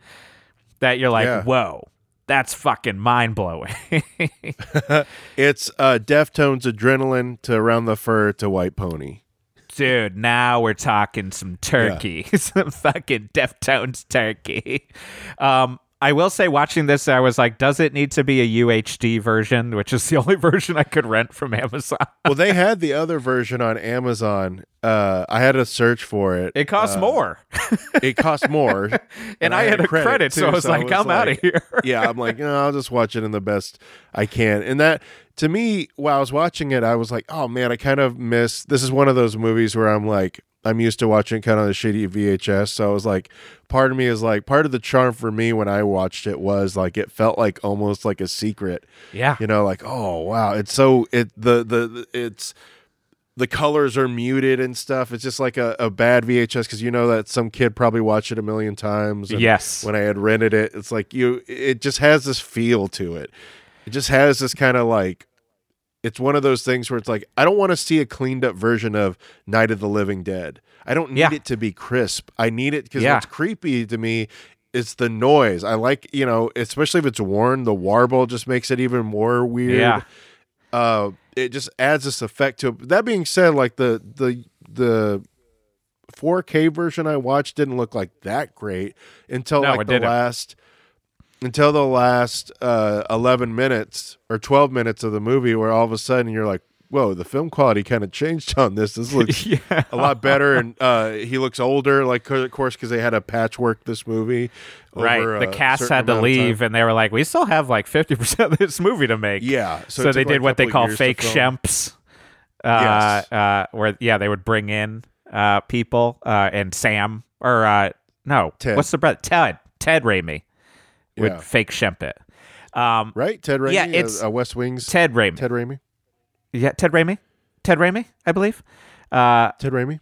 that you're like Yeah. whoa that's fucking mind-blowing it's uh, Deftones adrenaline to around the fur to White Pony. Dude now we're talking some turkey. Some fucking deftones turkey. Um I will say, watching this, I was like, does it need to be a UHD version, which is the only version I could rent from Amazon? well, they had the other version on Amazon. Uh, I had to search for it. It costs Uh, more. It costs more, And I had a credit, so I was like, I'm out of here. yeah, I'm like, no, I'll just watch it in the best I can. And that, to me, while I was watching it, I was like, oh man, I kind of miss. This is one of those movies where I'm like, I'm used to watching kind of the shitty VHS. So I was like, part of me is like, part of the charm for me when I watched it was like, it felt like almost like a secret. Yeah. You know, like, oh wow, it's so it the the, it's the colors are muted and stuff. It's just like a, a bad VHS because you know that some kid probably watched it a million times. and Yes. When I had rented it, it's like you. It just has this feel to it. It just has this kind of like. It's one of those things where it's like I don't want to see a cleaned up version of Night of the Living Dead. I don't need Yeah. it to be crisp. I need it because Yeah. what's creepy to me is the noise. I like you know, especially if it's worn. The warble just makes it even more weird Yeah. uh it just adds this effect to it. That being said, like the the the 4K version I watched didn't look like that great until No, like the didn't. last until the last uh 11 minutes or 12 minutes of the movie where all of a sudden you're like, "Whoa, the film quality kind of changed on this. This looks yeah. a lot better and uh he looks older like of course cuz they had to patchwork this movie Right. The cast had to amount of time. leave, and they were like, we still have like 50% of this movie to make. Yeah, So, so, they like, did what they call fake shemps. Uh, Yes. uh, where, yeah, they would bring in uh, people uh, and Sam, or uh, no, Ted. what's the brother? Ted. Ted Raimi Yeah. fake shemp it. Um, Right? Ted Raimi, Yeah, uh, it's- uh, West Wings. Ted Raimi. Ted Raimi. Yeah, Ted Raimi. Ted Raimi, I believe. Uh, Ted Raimi.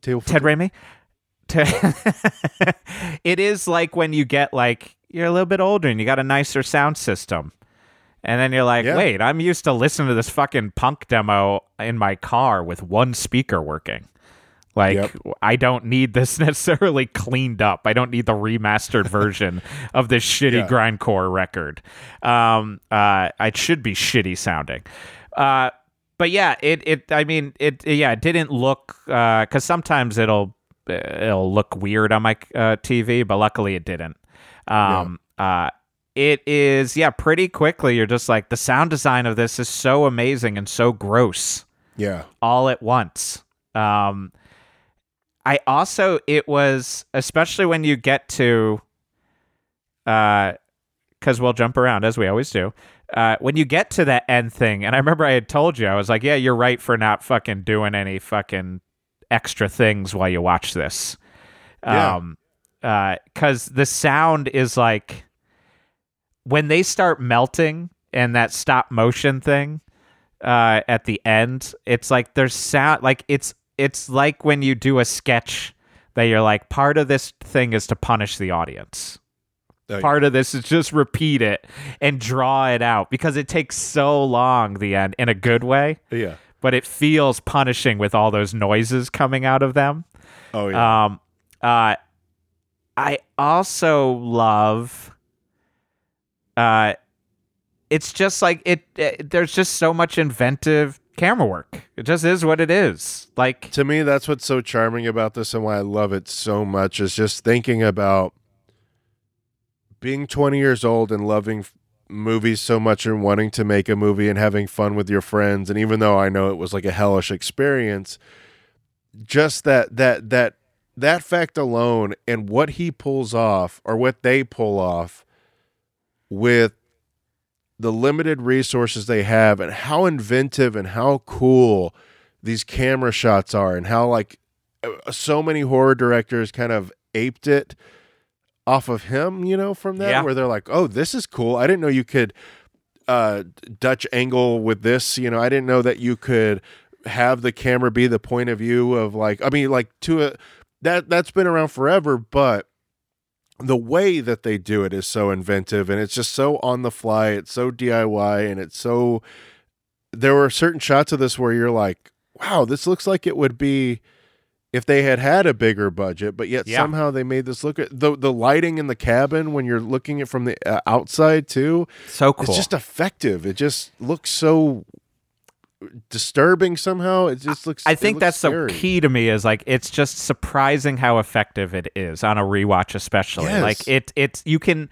Tail Ted Raimi. Ted- it is like when you get like you're a little bit older and you got a nicer sound system. And then you're like, Yeah. wait, I'm used to listening to this fucking punk demo in my car with one speaker working. Like, Yep. I don't need this necessarily cleaned up. I don't need the remastered version of this shitty Yeah. grindcore record. Um, uh, it should be shitty sounding. Uh, but yeah, it, it, I mean, it, yeah, it didn't look, uh, cause sometimes it'll, it'll look weird on my uh, TV, but luckily it didn't. Um, uh, it is, yeah, pretty quickly. You're just like, the sound design of this is so amazing and so gross Yeah. all at once. Um, I also it was especially when you get to, uh, because we'll jump around as we always do. Uh, when you get to that end thing, and I remember I had told you, I was like, "Yeah, you're right for not fucking doing any fucking extra things while you watch this." Yeah. Um, because the sound is like when they start melting and that stop motion thing uh, at the end, it's like there's sound like it's it's like when you do a sketch that you're like part of this thing is to punish the audience. Oh, Part of this is just repeat it and draw it out because it takes so long the end in a good way, yeah. but it feels punishing with all those noises coming out of them. Oh yeah. Um, uh, I also love. Uh, it's just like it, it. There's just so much inventive camera work. It just is what it is. Like, to me, that's what's so charming about this and why I love it so much is just thinking about being 20 years old and loving movies so much and wanting to make a movie and having fun with your friends. And even though I know it was like a hellish experience, just that that that that fact alone and what he pulls off or what they pull off with the limited resources they have and how inventive and how cool these camera shots are and how like uh, so many horror directors kind of aped it off of him, you know, from that Yeah. where they're like, "Oh, this is cool. I didn't know you could uh Dutch angle with this, you know. I didn't know that you could have the camera be the point of view of like I mean like to a that that's been around forever, but the way that they do it is so inventive and it's just so on the fly, it's so DIY and it's so there were certain shots of this where you're like, wow, this looks like it would be if they had had a bigger budget, but yet Yeah. somehow they made this look at the the lighting in the cabin when you're looking at from the uh, outside too. so cool. It's just effective. It just looks so disturbing somehow. It just looks. I think looks that's scary. the key to me is like it's just surprising how effective it is on a rewatch, especially Yes. like it. It's you can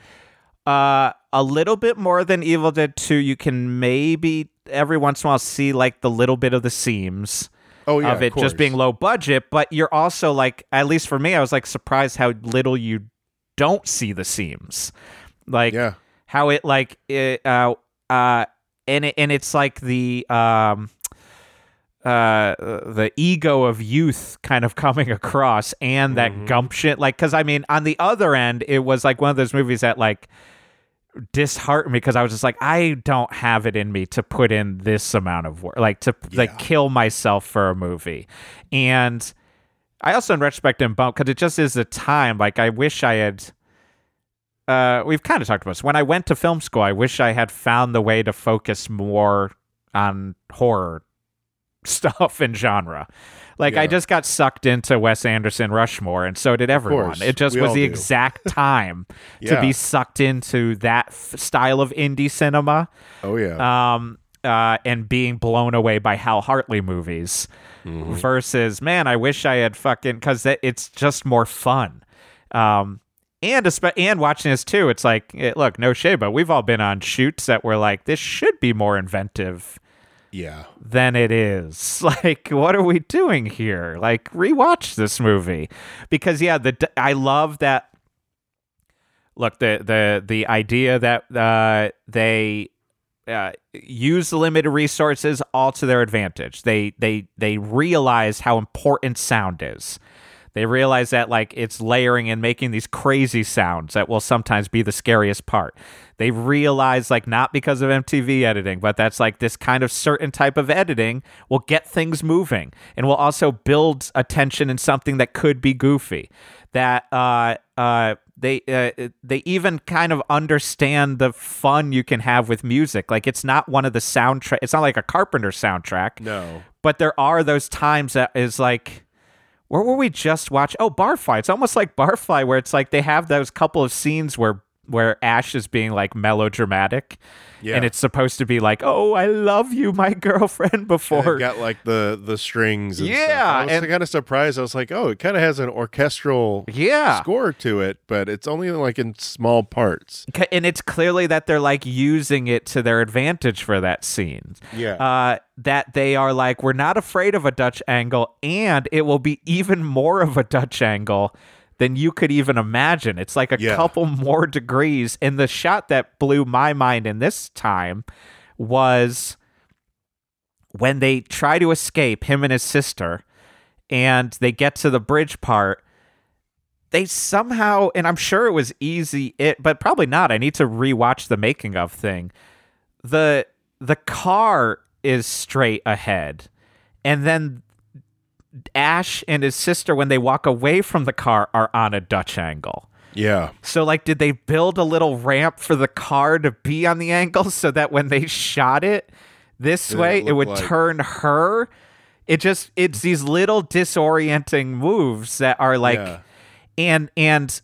Uh, a little bit more than Evil Dead 2. You can maybe every once in a while see like the little bit of the seams Oh yeah, of it just being low budget, but you're also like, at least for me, I was like surprised how little you don't see the seams, like Yeah. how it like it uh uh and it and it's like the um uh the ego of youth kind of coming across and that Mm-hmm. gumption like because i mean on the other end it was like one of those movies that like disheartened me because i was just like i don't have it in me to put in this amount of work like to like kill myself for a movie. And i also in retrospect am bummed because it just is a time. Like i wish i had uh, we've kind of talked about this. When I went to film school, I wish I had found the way to focus more on horror stuff and genre. Like I just got sucked into Wes Anderson Rushmore, and so did everyone. It just We was the do. exact time to be sucked into that f- style of indie cinema Oh yeah. um, uh, and being blown away by Hal Hartley movies Mm-hmm. versus, man, I wish I had fucking because it's just more fun. Um, and and watching this too, it's like, it, look, no shade, but we've all been on shoots that were like, this should be more inventive yeah. than it is. Like, what are we doing here? Like, rewatch this movie because yeah, the I love that. Look, the the the idea that uh, they uh, use the limited resources all to their advantage. They they they realize how important sound is. They realize that like it's layering and making these crazy sounds that will sometimes be the scariest part. They realize like not because of MTV editing, but that's like this kind of certain type of editing will get things moving and will also build attention in something that could be goofy. That uh uh they uh, they even kind of understand the fun you can have with music. Like it's not one of the soundtrack. It's not like a Carpenter soundtrack No. but there are those times that is like where were we just watch oh barfly. It's almost like barfly where it's like they have those couple of scenes where where ash is being like melodramatic Yeah. and it's supposed to be like oh i love you my girlfriend before got like the the strings. And Yeah, stuff. I was and- kind of surprised. I was like, oh, it kind of has an orchestral yeah score to it, but it's only like in small parts. And it's clearly that they're like using it to their advantage for that scene Yeah. uh, that they are like, we're not afraid of a Dutch angle, and it will be even more of a Dutch angle than you could even imagine. It's like a Yeah. couple more degrees. And the shot that blew my mind in this time was when they try to escape, him and his sister, and they get to the bridge part. They somehow, and I'm sure it was easy, it, but probably not. I need to rewatch the making of thing. The the car is straight ahead, and then Ash and his sister, when they walk away from the car, are on a Dutch angle. yeah. So, like, did they build a little ramp for the car to be on the angle so that when they shot it this Did way, it, look would like- turn her? It just, it's these little disorienting moves that are like, Yeah. and, and,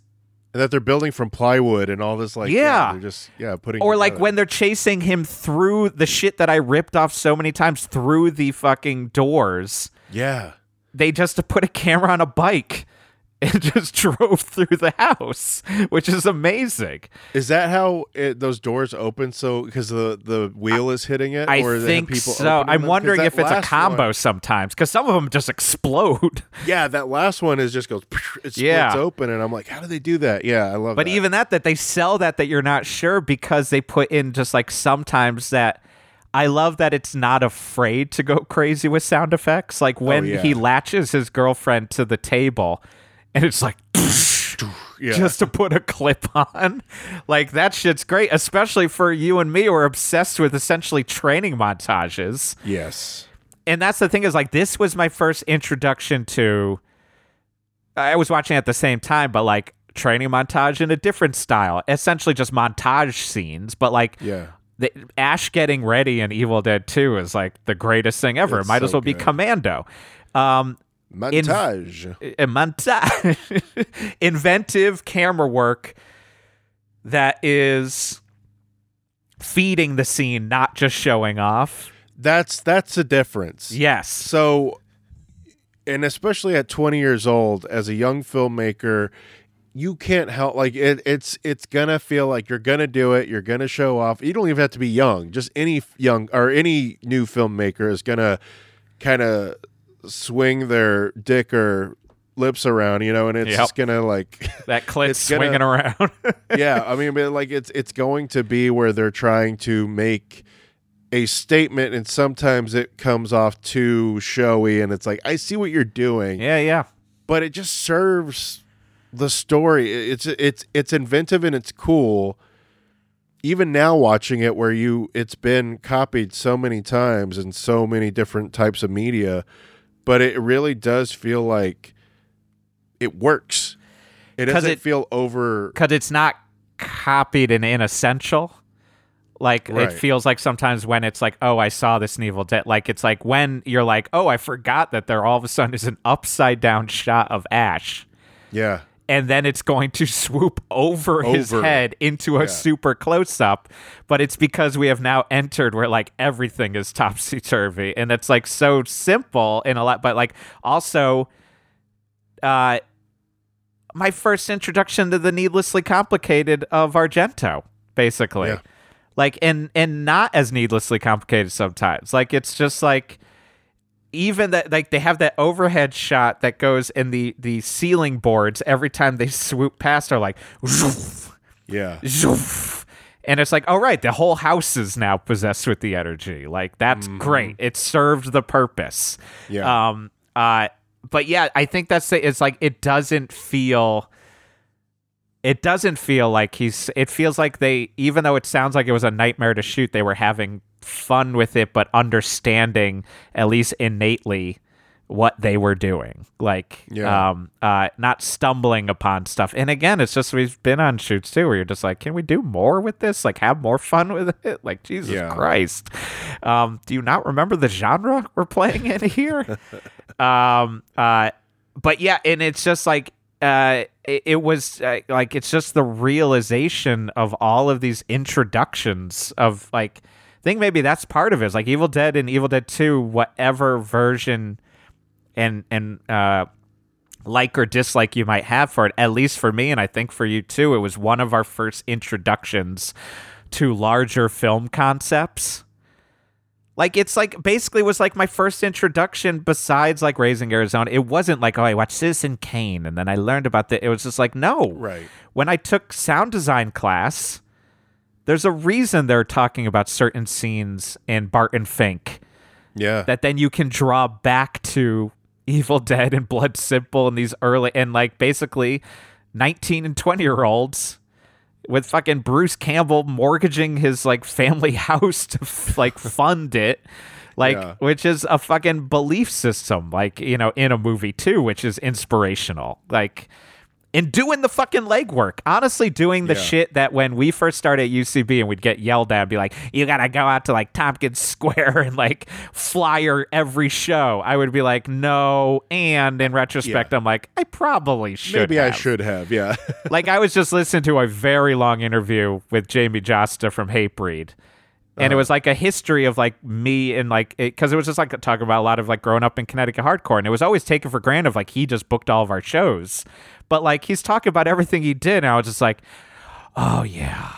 And that they're building from plywood and all this like Yeah. they're just yeah putting or like when they're chasing him through the shit that I ripped off so many times through the fucking doors. yeah they just put a camera on a bike and just drove through the house, which is amazing. is that how it, those doors open so because the the wheel is hitting it I or think people so. I'm wondering if it's a combo one- sometimes because some of them just explode. yeah that last one is just goes it splits Yeah. open and I'm like how do they do that yeah I love it. But that. even that, that they sell that that you're not sure because they put in just like sometimes that. I love that it's not afraid to go crazy with sound effects. Like oh, when Oh, yeah. he latches his girlfriend to the table, and it's like. yeah. just to put a clip on. Like that shit's great, especially for you and me who are obsessed with essentially training montages. yes And that's the thing is like this was my first introduction to I was watching at the same time, but like training montage in a different style. Essentially just montage scenes, but like yeah the Ash getting ready in Evil Dead 2 is like the greatest thing ever. It's it might as so well be. Commando. Um montage a montage inventive camera work that is feeding the scene not just showing off that's that's a difference yes So, and especially at 20 years old, as a young filmmaker, you can't help like it, it's it's gonna feel like you're gonna do it you're gonna show off you don't even have to be young just any young or any new filmmaker is gonna kind of swing their dick or lips around you know and it's Yep. just gonna like That clit It's gonna- swinging around. yeah i mean but like it's it's going to be where they're trying to make a statement and sometimes it comes off too showy and it's like i see what you're doing yeah, yeah. but it just serves the story. It's it's it's inventive and it's cool. Even now watching it where you it's been copied so many times in so many different types of media, but it really does feel like it works. it doesn't it- feel over because it's not copied and inessential. Like Right. it feels like sometimes when it's like, oh, I saw this in Evil Dead. Like it's like when you're like, oh, I forgot that there all of a sudden is an upside down shot of Ash, yeah. And then it's going to swoop over, his head into a Yeah. super close up. But it's because we have now entered where like everything is topsy turvy, and it's like so simple in a lot, but like also, uh, my first introduction to the needlessly complicated of Argento, basically. Yeah. Like and and not as needlessly complicated sometimes. Like it's just like even that like they have that overhead shot that goes in the the ceiling boards every time they swoop past are like zoof, Yeah. zoof. and it's like all right the whole house is now possessed with the energy like that's great it served the purpose Yeah. um uh but yeah i think that's the, it's like it doesn't feel it doesn't feel like he's it feels like they even though it sounds like it was a nightmare to shoot they were having fun with it but understanding at least innately what they were doing. Like Yeah. um uh not stumbling upon stuff. And again it's just we've been on shoots too where you're just like can we do more with this? Like have more fun with it? Like jesus Yeah. christ. Um do you not remember the genre we're playing in here? Um uh but yeah and it's just like uh it, it was uh, like it's just the realization of all of these introductions of like think maybe that's part of it. It's like Evil Dead and Evil Dead 2 whatever version and and uh like or dislike you might have for it at least for me and I think for you too it was one of our first introductions to larger film concepts like it's like basically was like my first introduction besides like raising Arizona. It wasn't like oh I watched Citizen Kane and then I learned about the. It was just like no. Right. When I took sound design class, there's a reason they're talking about certain scenes in Barton Fink Yeah. that then you can draw back to Evil Dead and Blood Simple and these early and like basically 19 and 20 year olds with fucking Bruce Campbell mortgaging his like family house to like fund it. Like, Yeah. which is a fucking belief system, like, you know, in a movie too, which is inspirational. Like, and doing the fucking legwork. Honestly, doing the Yeah. shit that when we first started at UCB and we'd get yelled at and be like, you gotta go out to like Tompkins Square and like flyer every show. I would be like, no. And in retrospect, Yeah. I'm like, I probably should. Maybe I should have. Yeah. like, I was just listening to a very long interview with Jamey Jasta from Hatebreed. And it uh-huh. was like a history of like me and like because it, was just like talking about a lot of like growing up in Connecticut hardcore, and it was always taken for granted of like he just booked all of our shows, but like he's talking about everything he did, and I was just like, oh yeah,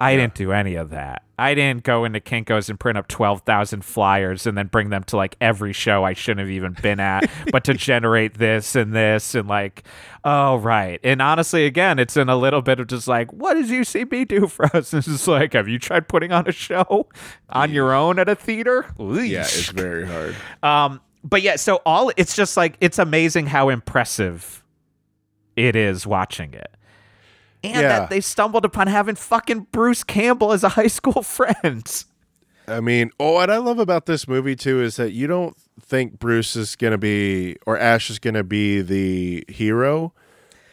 I didn't do any of that. I didn't go into Kinkos and print up twelve thousand flyers and then bring them to like every show I shouldn't have even been at, but to generate this and this and like, oh right. And honestly, again, it's in a little bit of just like, what does UCB do for us? And it's just like, have you tried putting on a show on your own at a theater? yeah. It's very hard. Um, but yeah, so all it's just like it's amazing how impressive it is watching it. And Yeah. that they stumbled upon having fucking Bruce Campbell as a high school friend. I mean, oh, what I love about this movie too is that you don't think Bruce is going to be or Ash is going to be the hero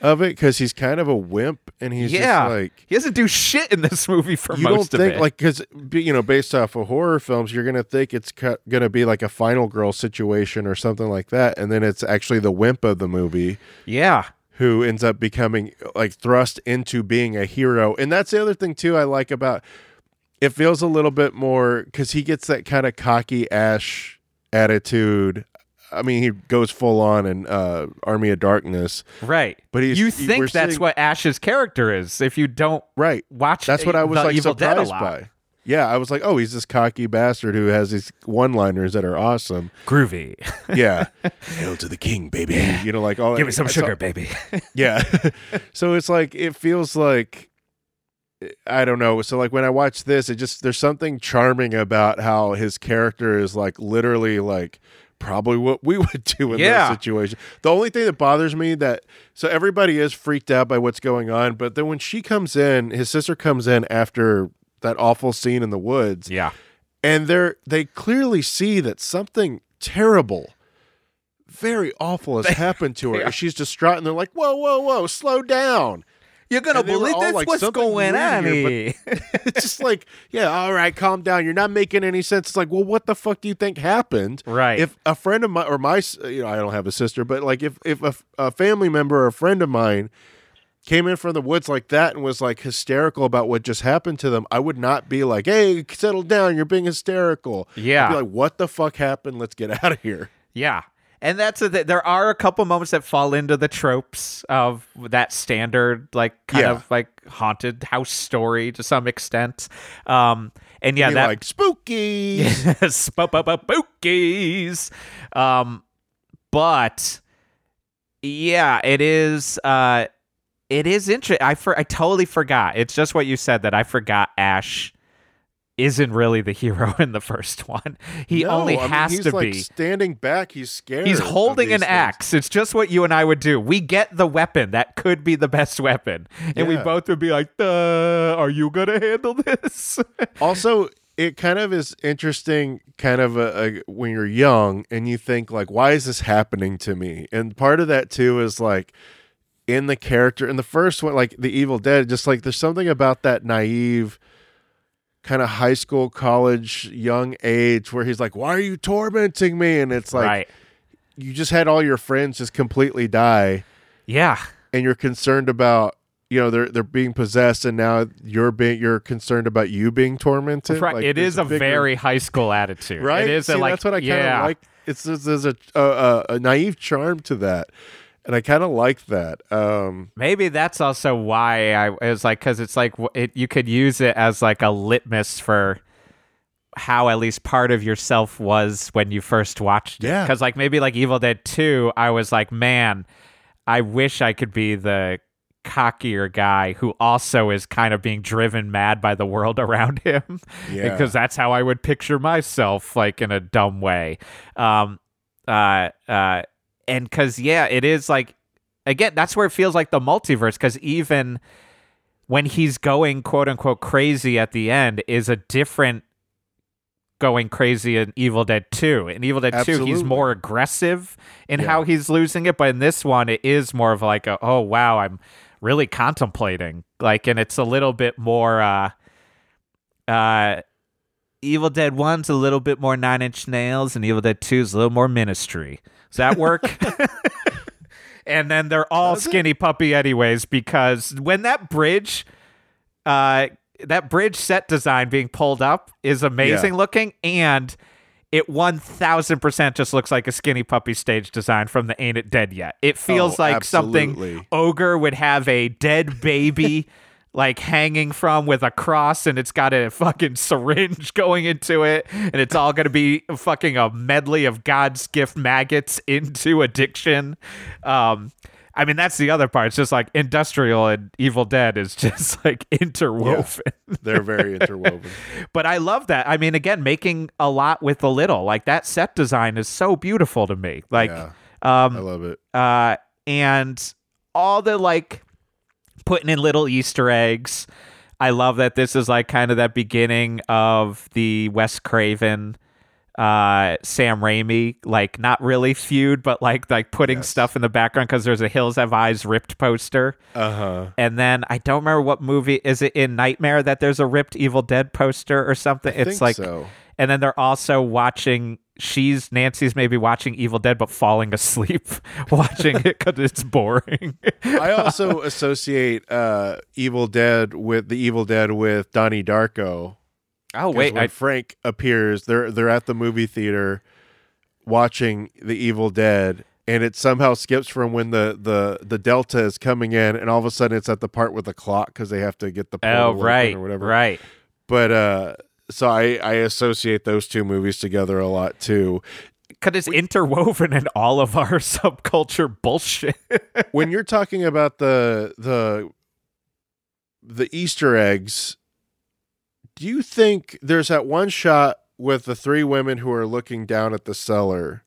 of it because he's kind of a wimp and he's yeah, just like he doesn't do shit in this movie for you don't most of think it. like because you know based off of horror films you're gonna think it's gonna be like a final girl situation or something like that and then it's actually the wimp of the movie yeah, who ends up becoming like thrust into being a hero and that's the other thing too i like about it feels a little bit more because he gets that kind of cocky ash attitude I mean, he goes full on in uh, Army of Darkness, right. but he's you think that's seeing- what Ash's character is if you don't right. watch That's what I was like Evil Dead a surprised by. Yeah, I was like, oh, he's this cocky bastard who has these one-liners that are awesome. Groovy. Yeah, hail to the king, baby. You know, like all Give me some I saw- sugar, baby. Yeah. so it's like it feels like I don't know. So like when I watch this, it just there's something charming about how his character is like literally like probably what we would do in Yeah. that situation. The only thing that bothers me that so everybody is freaked out by what's going on, but then when she comes in, his sister comes in after that awful scene in the woods, yeah. and they're they clearly see that something terrible very awful has happened to her Yeah. and she's distraught and they're like whoa whoa whoa slow down You're gonna And they were believe this? like, What's going on here," here? it's just like yeah all right calm down you're not making any sense it's like well what the fuck do you think happened Right. if a friend of mine or my you know i don't have a sister but like if if a, a family member or a friend of mine came in from the woods like that and was like hysterical about what just happened to them i would not be like hey settle down you're being hysterical Yeah. I'd be like what the fuck happened let's get out of here Yeah. And that's a, th- there are a couple moments that fall into the tropes of that standard, like kind Yeah. of like haunted house story to some extent. Um, and yeah, that like spooky yes, spookies. Um, but yeah, it is. Uh, it is interesting. I for I totally forgot. It's just what you said that I forgot. Ash isn't really the hero in the first one. He No, only I mean, has he's to like be. standing back he's scared He's holding an things. axe. It's just what you and I would do. We get the weapon that could be the best weapon, and we both would be like, uh, "Are you gonna handle this?" also it kind of is interesting kind of a, a, when you're young and you think like why is this happening to me and part of that too is like in the character in the first one like the evil dead just like there's something about that naive kind of high school college young age where he's like why are you tormenting me and it's like right? you just had all your friends just completely die Yeah. and you're concerned about you know they're they're being possessed and now you're being you're concerned about you being tormented Right. Like, it there's a bigger- very high school attitude. right It is See, a, like that's what i kind of yeah. like it's there's, there's a a a naive charm to that and i kind of like that um Maybe that's also why I was like because it's like it, you could use it as like a litmus for how at least part of yourself was when you first watched it. Yeah. Because like maybe like Evil Dead Two, I was like, man, I wish I could be the cockier guy who also is kind of being driven mad by the world around him Yeah. because that's how I would picture myself like in a dumb way um uh uh and cuz yeah it is like again that's where it feels like the multiverse cuz even when he's going quote unquote crazy at the end is a different going crazy in Evil Dead 2. In Evil Dead 2 he's more aggressive in Yeah. how he's losing it, but in this one it is more of like a, oh wow, I'm really contemplating. Like and it's a little bit more uh uh Evil Dead 1's a little bit more Nine Inch Nails, and Evil Dead 2's a little more Ministry. Does that work? and then they're all Does it? skinny puppy anyways, because when that bridge, uh, that bridge set design being pulled up is amazing looking, and it 1000% just looks like a skinny puppy stage design from the Ain't It Dead Yet. It feels Oh, like something. Ogre would have a dead baby like hanging from with a cross and it's got a fucking syringe going into it and it's all going to be fucking a medley of God's gift maggots into addiction. Um I mean that's the other part. It's just like industrial and Evil Dead is just like interwoven. they're very interwoven But I love that. I mean again making a lot with a little. Like that set design is so beautiful to me. Like yeah um i love it uh, and all the like putting in little Easter eggs. I love that this is like kind of that beginning of the Wes Craven, uh, Sam Raimi, like not really feud, but like like putting Yes. stuff in the background because there's a Hills Have Eyes ripped poster, uh-huh and then I don't remember what movie is it in Nightmare that there's a ripped Evil Dead poster or something. I it's like so and then they're also watching she's nancy's maybe watching evil dead but falling asleep watching it because it's boring. I also associate uh evil dead with the evil dead with donnie darko. Oh wait when I, Frank appears, they're they're at the movie theater watching The Evil Dead and it somehow skips from when the the the delta is coming in and all of a sudden it's at the part with the clock because they have to get the Oh, right, or whatever. right. but uh so I, I associate those two movies together a lot too. Because it's interwoven in all of our subculture bullshit. when you're talking about the the the Easter eggs, do you think there's that one shot with the three women who are looking down at the cellar?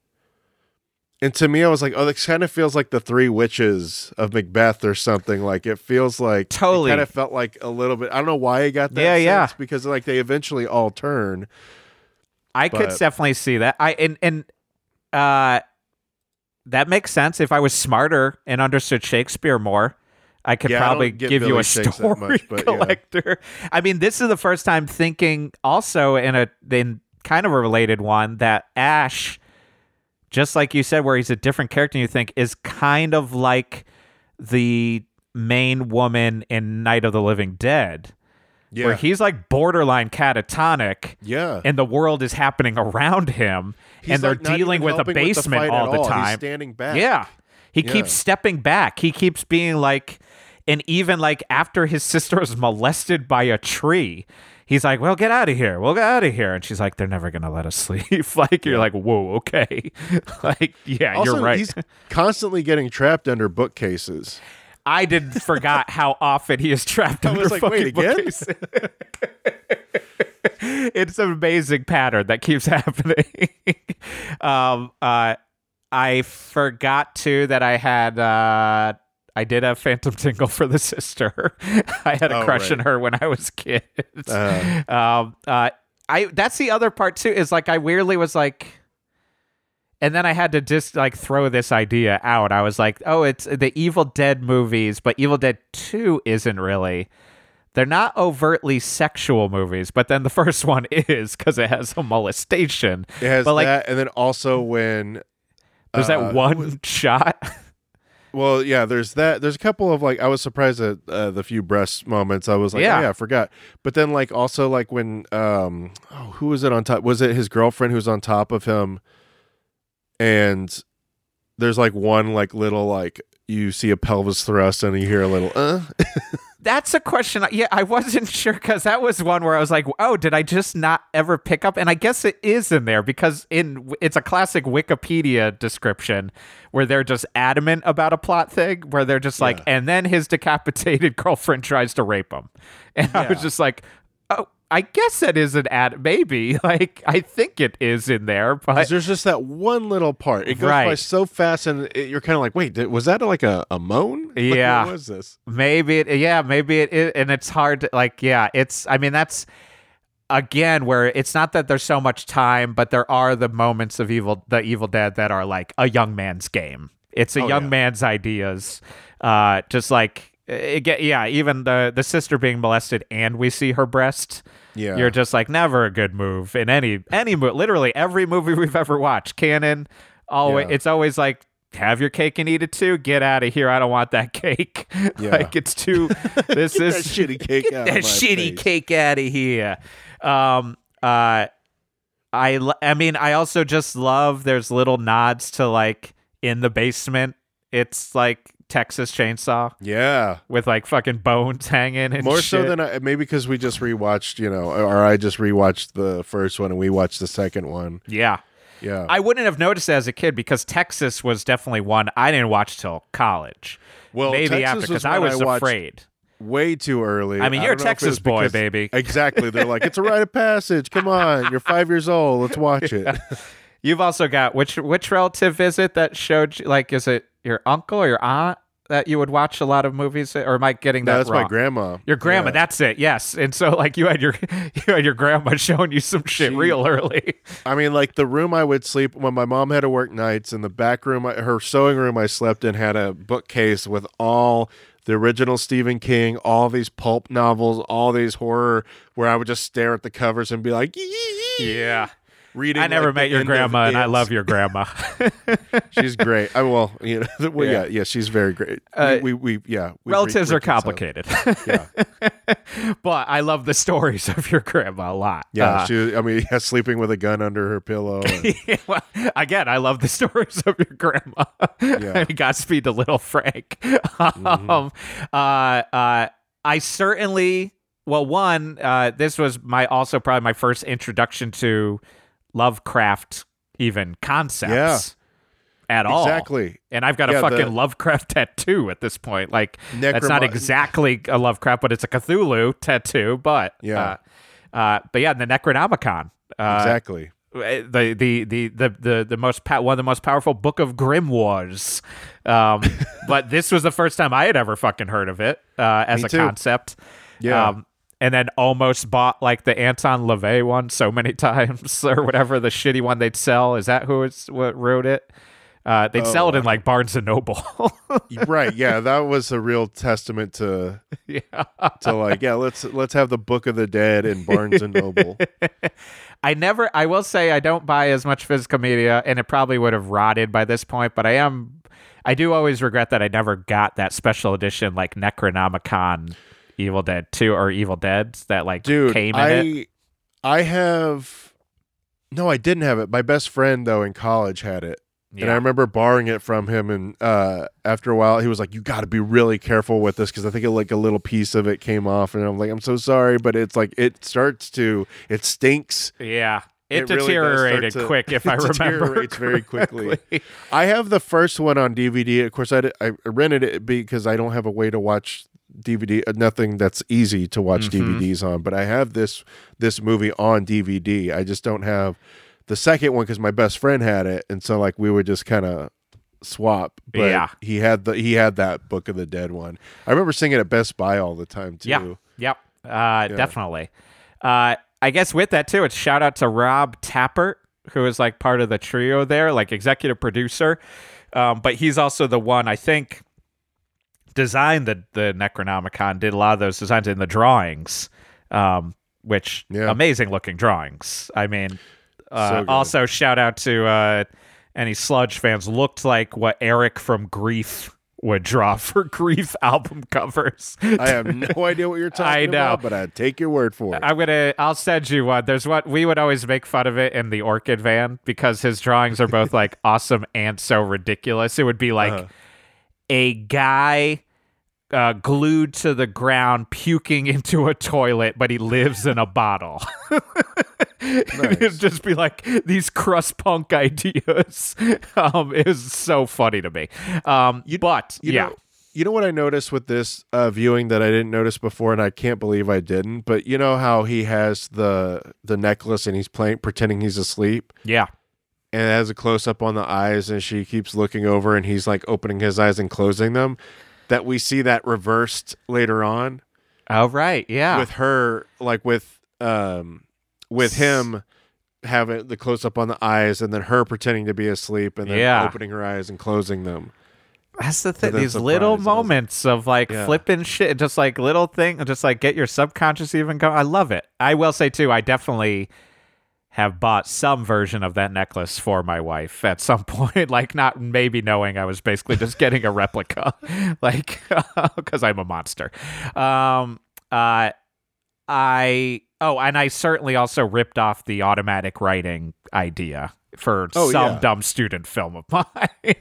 And to me, I was like, oh, this kind of feels like the three witches of Macbeth or something. Like it feels like Totally. kind of felt like a little bit. I don't know why I got that. Yeah, yeah. Because like they eventually all turn. I could definitely see that. I and and uh that makes sense if I was smarter and understood Shakespeare more. I could Yeah, probably get give you a Shakes story much, but yeah. collector. I mean, this is the first time thinking also in a in kind of a related one that Ash, just like you said, where he's a different character, you think is kind of like the main woman in Night of the Living Dead, Yeah, where he's like borderline catatonic yeah. and the world is happening around him He's, and they're dealing with a helping the basement all at the He's time. standing back. Yeah. He Yeah. keeps stepping back. He keeps being like and even like after his sister was molested by a tree, he's like, "Well, get out of here. We'll get out of here." And she's like, "They're never going to let us sleep." like you're like, "Whoa, okay." like, yeah, Also, you're right. he's constantly getting trapped under bookcases. I did forgot how often he is trapped I under was like, fucking wait, again? bookcases. it's an amazing pattern that keeps happening. um, uh, I forgot too that I had. Uh, I did have Phantom Tingle for the sister. I had a Oh, crush right. on her when I was kid. Uh, um, uh, I that's the other part too. Is like I weirdly was like, and then I had to just like throw this idea out. I was like, oh, it's the Evil Dead movies, but Evil Dead Two isn't really. They're not overtly sexual movies, but then the first one is because it has a molestation. it has But, like- that, and then also when There's uh, that one shot. Well, yeah, there's that. There's a couple of like I was surprised at uh, the few breast moments. I was like, Yeah. yeah. yeah, I forgot. But then like also like when um oh who was it on top? Was it his girlfriend who's on top of him? And there's like one like little like you see a pelvis thrust and you hear a little uh That's a question. Yeah, I wasn't sure because that was one where I was like, "Oh, did I just not ever pick up?" And I guess it is in there because in it's a classic Wikipedia description where they're just adamant about a plot thing, where they're just like, Yeah. and then his decapitated girlfriend tries to rape him, and I was just like, "Oh, I guess that is an ad. Maybe like I think it is in there, but there's just that one little part. It goes by so fast and it, you're kind of like, wait, did, was that like a, a moan? Like, Yeah. what was this? maybe it yeah maybe it. and it's hard to like yeah it's i mean that's again where it's not that there's so much time but there are the moments of evil the evil dead that are like a young man's game it's a Oh, young yeah. man's ideas uh just like it get, yeah even the the sister being molested and we see her breast Yeah, you're just like never a good move in any any mo- literally every movie we've ever watched. Cannon always Yeah. it's always like have your cake and eat it too. Get out of here. I don't want that cake. Yeah. like it's too this is that shitty cake get out that of my shitty face. cake out of here. Um uh i i mean i also just love there's little nods to like in the basement. It's like texas chainsaw Yeah, with like fucking bones hanging and more so than I, maybe because we just rewatched, you know, or I just rewatched the first one and we watched the second one. yeah Yeah, I wouldn't have noticed it as a kid because Texas was definitely one I didn't watch till college. well, Maybe Texas after because I was watched afraid. way too early. I mean, you're a if it Texas boy, because- baby. Exactly. They're like, it's a rite of passage. Come on, you're five years old. Let's watch it. You've also got which which relative is it that showed you, like is it your uncle or your aunt that you would watch a lot of movies or am I getting that No, that's wrong? my grandma. Your grandma, Yeah. that's it. Yes, and so like you had your you had your grandma showing you some shit She- real early. I mean, like the room I would sleep when my mom had to work nights, and the back room, her sewing room I slept in, had a bookcase with all the original Stephen King, all these pulp novels, all these horror, where I would just stare at the covers and be like, Yeah. Reading. I never like, met your grandma, and I love your grandma. She's great. I well, you know, well, yeah. yeah, she's very great. Uh, we, we, we yeah. we Relatives re- are complicated, Yeah, but I love the stories of your grandma a lot. yeah. Uh, she, I mean, yeah, sleeping with a gun under her pillow. and- well, again, I love the stories of your grandma. Yeah. Godspeed to little Frank. Mm-hmm. um, uh, uh, I certainly, well, one, uh, this was my also probably my first introduction to Lovecraft, even concepts Yeah. at all. exactly. And I've got a Yeah, the- fucking Lovecraft tattoo at this point. Like that's not exactly a Lovecraft, but it's a Cthulhu tattoo. But Yeah. uh, uh, but yeah, the Necronomicon. Uh, Exactly. the the the the the, the most one of the most powerful book of grimoires. Um, but this was the first time I had ever fucking heard of it uh, as Me a too. concept. Yeah. Um, and then almost bought like the Anton LaVey one so many times or whatever the shitty one they'd sell. Is that who it's what wrote it? Uh, they'd sell it Oh, in like Barnes and Noble. right. Yeah, that was a real testament to yeah. to like, yeah, let's let's have the Book of the Dead in Barnes and Noble. I never, I will say, I don't buy as much physical media, and it probably would have rotted by this point. But I am, I do always regret that I never got that special edition, like Necronomicon, Evil Dead Two or Evil Dead that like Dude, came in I it. I have no, I didn't have it. My best friend though in college had it. And I remember borrowing it from him, and uh, after a while, he was like, "You got to be really careful with this because I think it, like a little piece of it came off." And I'm like, "I'm so sorry," but it's like it starts to it stinks. Yeah. It, It really deteriorated to- quick, if I remember. deteriorates very quickly. I have the first one on DVD. Of course, I, I rented it because I don't have a way to watch DVD. uh, Nothing that's easy to watch Mhm. DVDs on. But I have this this movie on DVD. I just don't have the second one because my best friend had it, and so like we would just kind of swap. But Yeah. he had the he had that Book of the Dead one. I remember seeing it at Best Buy all the time too. Yeah. Yep. Uh, Definitely. Uh, I guess with that too, it's shout out to Rob Tapert, who is like part of the trio there, like executive producer. Um, but he's also the one I think designed the the Necronomicon, did a lot of those designs in the drawings, um, which Yeah. amazing looking drawings. I mean, uh, So also shout out to uh, any Sludge fans. Looked like what Eric from Grief would draw for Grief album covers. I have no idea what you're talking about, but I take your word for it. I'm gonna. I'll send you one. There's what we would always make fun of it in the Orchid van because his drawings are both like awesome and so ridiculous. It would be like Uh-huh. a guy uh, glued to the ground puking into a toilet, but he lives in a bottle. It'd just be like these crust punk ideas. Um, was so funny to me. Um, but You yeah, know, you know what I noticed with this uh, viewing that I didn't notice before, and I can't believe I didn't. But you know how he has the the necklace and he's playing pretending he's asleep, yeah, and it has a close up on the eyes, and she keeps looking over, and he's like opening his eyes and closing them. That we see that reversed later on oh right, yeah, with her, like with um with him having the close up on the eyes, and then her pretending to be asleep, and then Yeah. opening her eyes and closing them. That's the thing. These little surprise, I was- moments of like Yeah. flipping shit, just like little thing, just like get your subconscious even going. I love it. I will say too, I definitely have bought some version of that necklace for my wife at some point. like not maybe knowing I was basically just getting a replica, like because I'm a monster. Um. Uh. I oh, and I certainly also ripped off the automatic writing idea for Oh, some yeah. dumb student film of mine.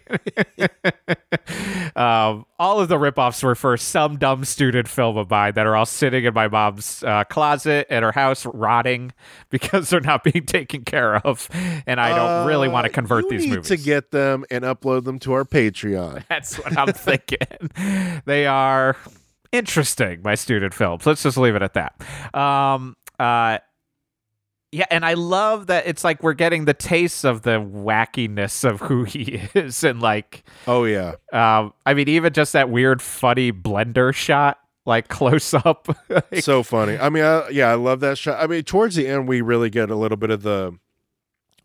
Um, all of the ripoffs were for some dumb student film of mine that are all sitting in my mom's uh, closet at her house, rotting because they're not being taken care of, and I don't really want to Uh, convert these need movies. to get them and upload them to our Patreon. That's what I'm thinking. they are interesting, my student films. Let's just leave it at that. Um, uh, yeah, and I love that it's like we're getting the taste of the wackiness of who he is, and like, Oh yeah, um, I mean, even just that weird, funny blender shot, like close up. Like, so funny. I mean, I, yeah, I love that shot. I mean, towards the end, we really get a little bit of the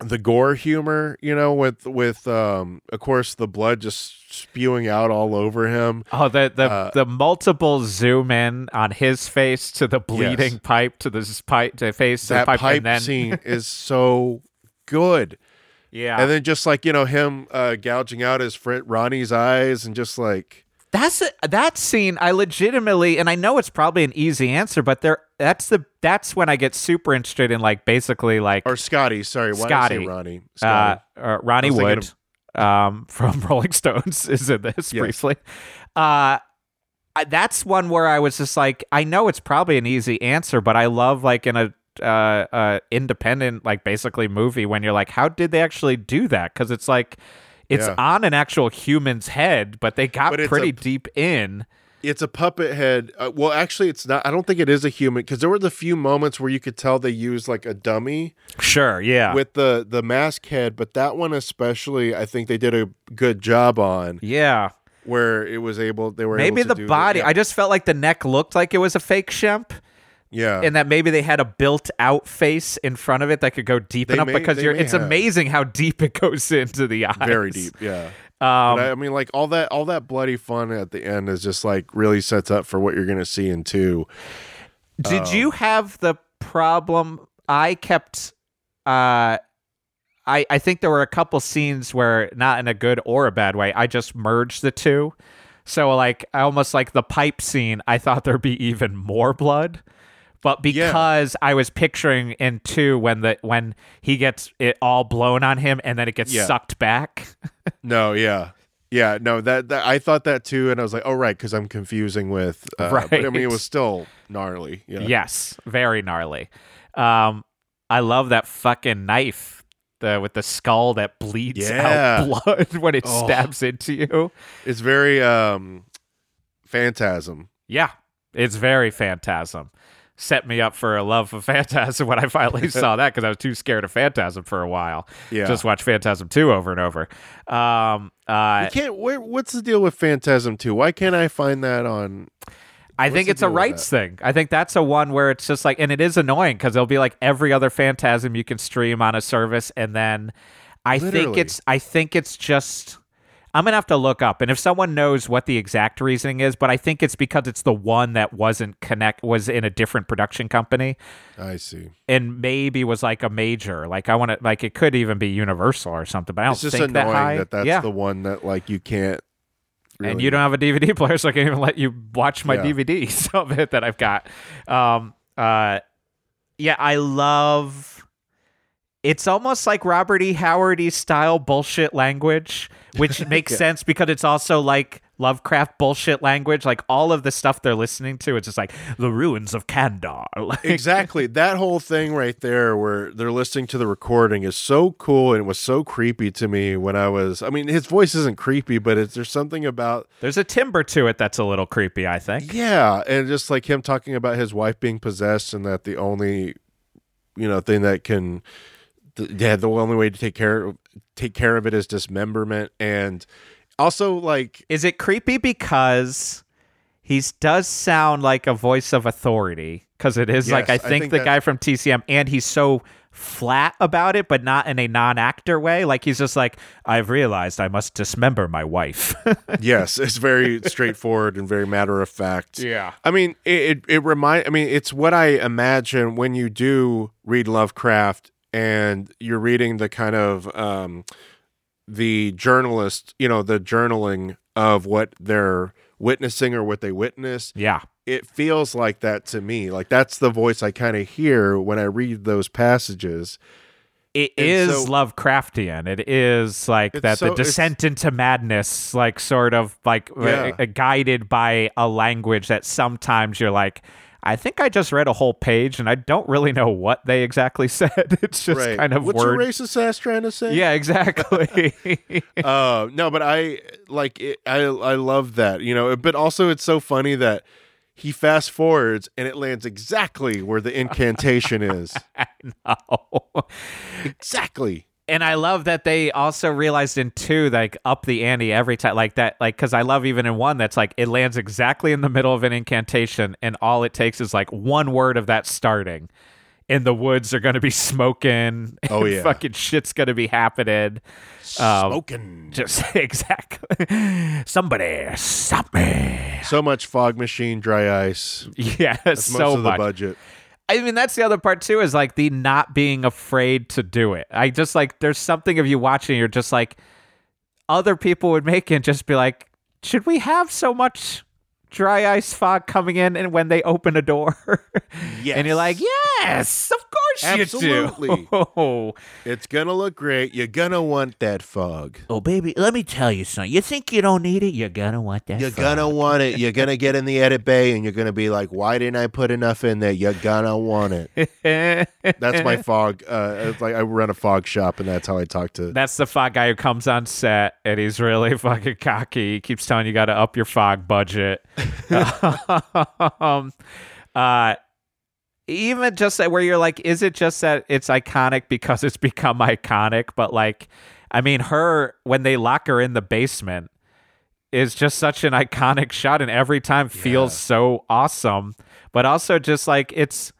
the gore humor, you know, with with um, of course, the blood just spewing out all over him. Oh, the the, Uh, the multiple zoom in on his face to the bleeding Yes. pipe to the s- pipe to face That pipe, pipe and then scene is so good. Yeah. And then just like you know him uh, gouging out his friend Ronnie's eyes and just like That's a, that scene. I legitimately, and I know it's probably an easy answer, but there. That's the. That's when I get super interested in like basically like or Scotty. Sorry, why did I Scotty. say Ronnie? uh, Scotty. uh, Ronnie was thinking Wood um, from Rolling Stones is in this Yes. briefly. Uh, I- that's one where I was just like, I know it's probably an easy answer, but I love like in a uh, uh, independent like basically movie when you're like, how did they actually do that? Because it's like it's Yeah. on an actual human's head, but they got But pretty a- deep in. it's a puppet head. Uh, well, actually, it's not. I don't think it is a human because there were the few moments where you could tell they used like a dummy Sure, yeah, with the the mask head, but that one especially, I think they did a good job on yeah. where it was able. They were Maybe able the body. yeah, I just felt like the neck looked like it was a fake Shemp. Yeah. and that maybe they had a built-out face in front of it that could go deep They enough may- because you're it's have. amazing how deep it goes into the eyes. very deep. Yeah. Um, I, I mean, like all that, all that bloody fun at the end is just like really sets up for what you're gonna see in two. did um, you have the problem? I kept. Uh, I I think there were a couple scenes where not in a good or a bad way. I just merged the two. So like I almost like the pipe scene. I thought there'd be even more blood. But Yeah. because I was picturing in two when the when he gets it all blown on him and then it gets Yeah. sucked back. No, yeah, yeah, no. That, that I thought that too, and I was like, oh right, because I'm confusing with. Uh, But I mean, it was still gnarly. Yeah. Yes, very gnarly. Um, I love that fucking knife the with the skull that bleeds Yeah. out blood when it Oh. stabs into you. It's very um, phantasm. Yeah, it's very phantasm. Set me up for a love of Phantasm when I finally saw that because I was too scared of Phantasm for a while. Yeah. Just watch Phantasm 2 over and over. Um, uh, You can't. Where, what's the deal with Phantasm Two? Why can't I find that on? I What's think it's a rights thing. I think that's a one where it's just like, and it is annoying because it'll be like every other Phantasm you can stream on a service, and then I think it's, I think it's just. I'm gonna have to look up, and if someone knows what the exact reasoning is, but I think it's because it's the one that wasn't connect was in a different production company, I see. and maybe was like a major. Like I want to, like it could even be Universal or something. But I don't It's just think annoying that high. that that's yeah. the one that like you can't. and you don't have a DVD player, so I can't even let you watch my Yeah. DVDs of it that I've got. Um, uh, yeah, I love. It's almost like Robert E. Howard style bullshit language, which makes Yeah. sense because it's also like Lovecraft bullshit language. Like all of the stuff they're listening to, it's just like the ruins of Kandar. Like, exactly that whole thing right there where they're listening to the recording is so cool and it was so creepy to me when i was i mean his voice isn't creepy but it's there's something about There's a timbre to it that's a little creepy. I think. yeah and just like him talking about his wife being possessed and that the only you know thing that can th- yeah the only way to take care of take care of it is dismemberment and also like Is it creepy because he does sound like a voice of authority? Because it is like I Yes, I think, think the that- guy from TCM, and he's so flat about it, but not in a non-actor way. Like he's just like, I've realized I must dismember my wife. yes it's very straightforward and very matter of fact yeah. I mean, it it, it remind. I mean, it's what I imagine when you do read Lovecraft and you're reading the kind of um, the journalist, you know, the journaling of what they're witnessing or what they witness. Yeah. It feels like that to me. Like that's the voice I kind of hear when I read those passages. It And is so- Lovecraftian. It is like that so- the descent into madness, like sort of like Yeah. uh, guided by a language that sometimes you're like, I think I just read a whole page and I don't really know what they exactly said. It's just right. kind of What's word. your racist ass trying to say? Yeah, exactly. uh no but i like it, i i love that you know but also it's so funny that he fast forwards and it lands exactly where the incantation is no. exactly And I love that they also realized in two, like up the ante every time, like that, like because I love even in one that's like it lands exactly in the middle of an incantation, and all it takes is like one word of that starting, and the woods are going to be smoking. Oh, yeah. fucking shit's going to be happening. Um, smoking Just exactly. Somebody stop me. so much fog machine dry ice Yeah, That's so most of the budget I mean, that's the other part too. Is like the not being afraid to do it. I just like there's something of you watching. You're just like other people would make it and just be like, should we have so much dry ice fog coming in and when they open a door? yes. and you're like, yes, of course Absolutely. you do. Oh, It's gonna look great. You're gonna want that fog. Oh, baby, let me tell you something. You think you don't need it? You're gonna want that. You're gonna want it. You're gonna get in the edit bay and you're gonna be like, why didn't I put enough in there? You're gonna want it. That's my fog. Uh, it's like I run a fog shop and that's how I talk to. That's the fog guy who comes on set and he's really fucking cocky. He keeps telling you got to up your fog budget. um, uh, even just that where you're like, is it just that it's iconic because it's become iconic? But like, I mean, her when they lock her in the basement is just such an iconic shot, and every time feels so awesome. But also just like it's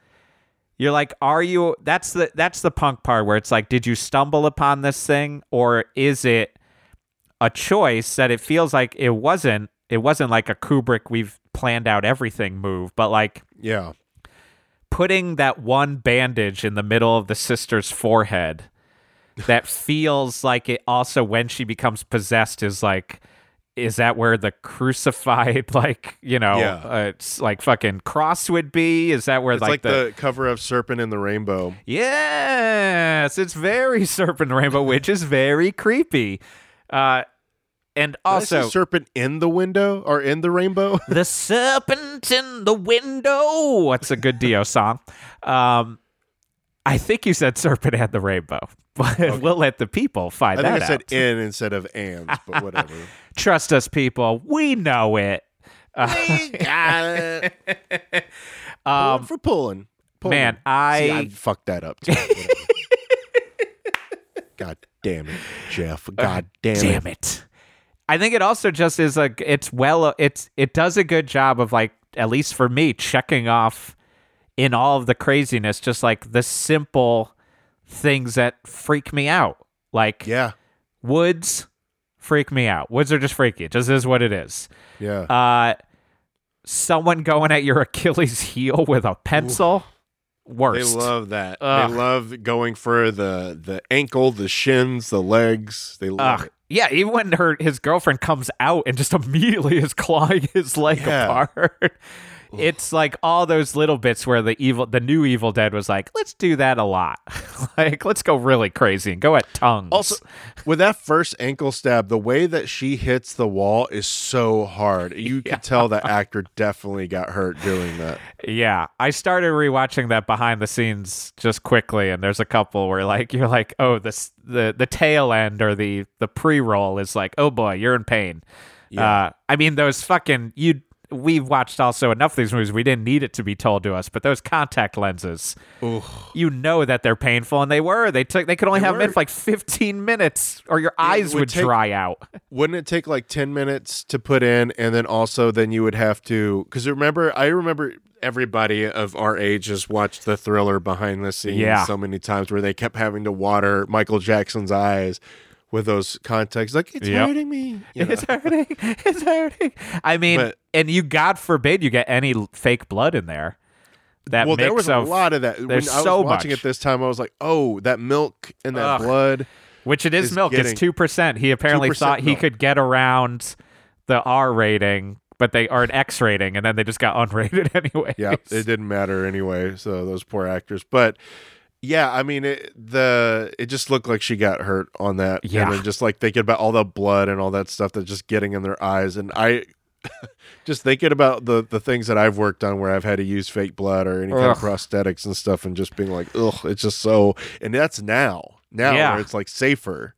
you're like are you that's the that's the punk part where it's like did you stumble upon this thing or is it a choice that it feels like it wasn't it wasn't like a kubrick we've planned out everything move but like Yeah. putting that one bandage in the middle of the sister's forehead that feels like it also when she becomes possessed is like is that where the crucified like you know Yeah. uh, it's like fucking cross would be is that where It's like, like, the, cover of Serpent in the Rainbow. Yes, it's very Serpent Rainbow, which is very creepy. Uh, and also, Serpent in the window or in the rainbow. the serpent in the window. What's a good Dio song? Um, I think you said Serpent and the Rainbow, but we'll let the people find I think that I said out. in instead of ands, but whatever. Trust us, people. We know it. we got it. Um, for pulling. pulling. man, See, I- I fucked that up. Too. God damn it, Geoff. God damn, damn it. it i think it also just is like it's well it's it does a good job of like at least for me checking off in all of the craziness just like the simple things that freak me out like Yeah. woods freak me out woods are just freaky it just is what it is Yeah. uh someone going at your achilles heel with a pencil worse. They love that. Ugh. They love going for the the ankle, the shins, the legs. They love Ugh. it. Yeah, even when her his girlfriend comes out and just immediately is clawing his leg Yeah. apart. It's like all those little bits where the evil the new Evil Dead was like, let's do that a lot. like, let's go really crazy and go at tongues. Also, with that first ankle stab, the way that she hits the wall is so hard. You can tell the actor definitely got hurt doing that. yeah. I started rewatching that behind the scenes just quickly, and there's a couple where like you're like, oh, this the the tail end or the the pre roll is like, oh boy, you're in pain. Uh, I mean, those fucking you. We've watched also enough of these movies. We didn't need it to be told to us, but those contact lenses, you know that they're painful, and they were. They took. They could only They have them in for like 15 minutes, or your eyes would would take- dry out. Wouldn't it take like 10 minutes to put in and then also then you would have to cuz remember I remember everybody of our age has watched the thriller behind the scenes Yeah. so many times where they kept having to water Michael Jackson's eyes with those contacts like it's Yep. hurting me. you know? It's hurting. It's hurting. I mean, But- and you, God forbid, you get any fake blood in there. That well, there was a lot of that. When I there's was so watching much. it this time, I was like, "Oh, that milk and that Ugh. blood." which it is, is milk. it's two percent. He apparently 2% thought he could get around the R rating, but they are an X rating, and then they just got unrated anyway. Yeah, it didn't matter anyway. So those poor actors, but yeah, I mean, it, the it just looked like she got hurt on that. Yeah. and then just like thinking about all the blood and all that stuff that's just getting in their eyes, and I. just thinking about the the things that I've worked on where I've had to use fake blood or any kind of prosthetics and stuff and just being like, ugh, it's just so and that's now. Now Yeah. where it's like safer.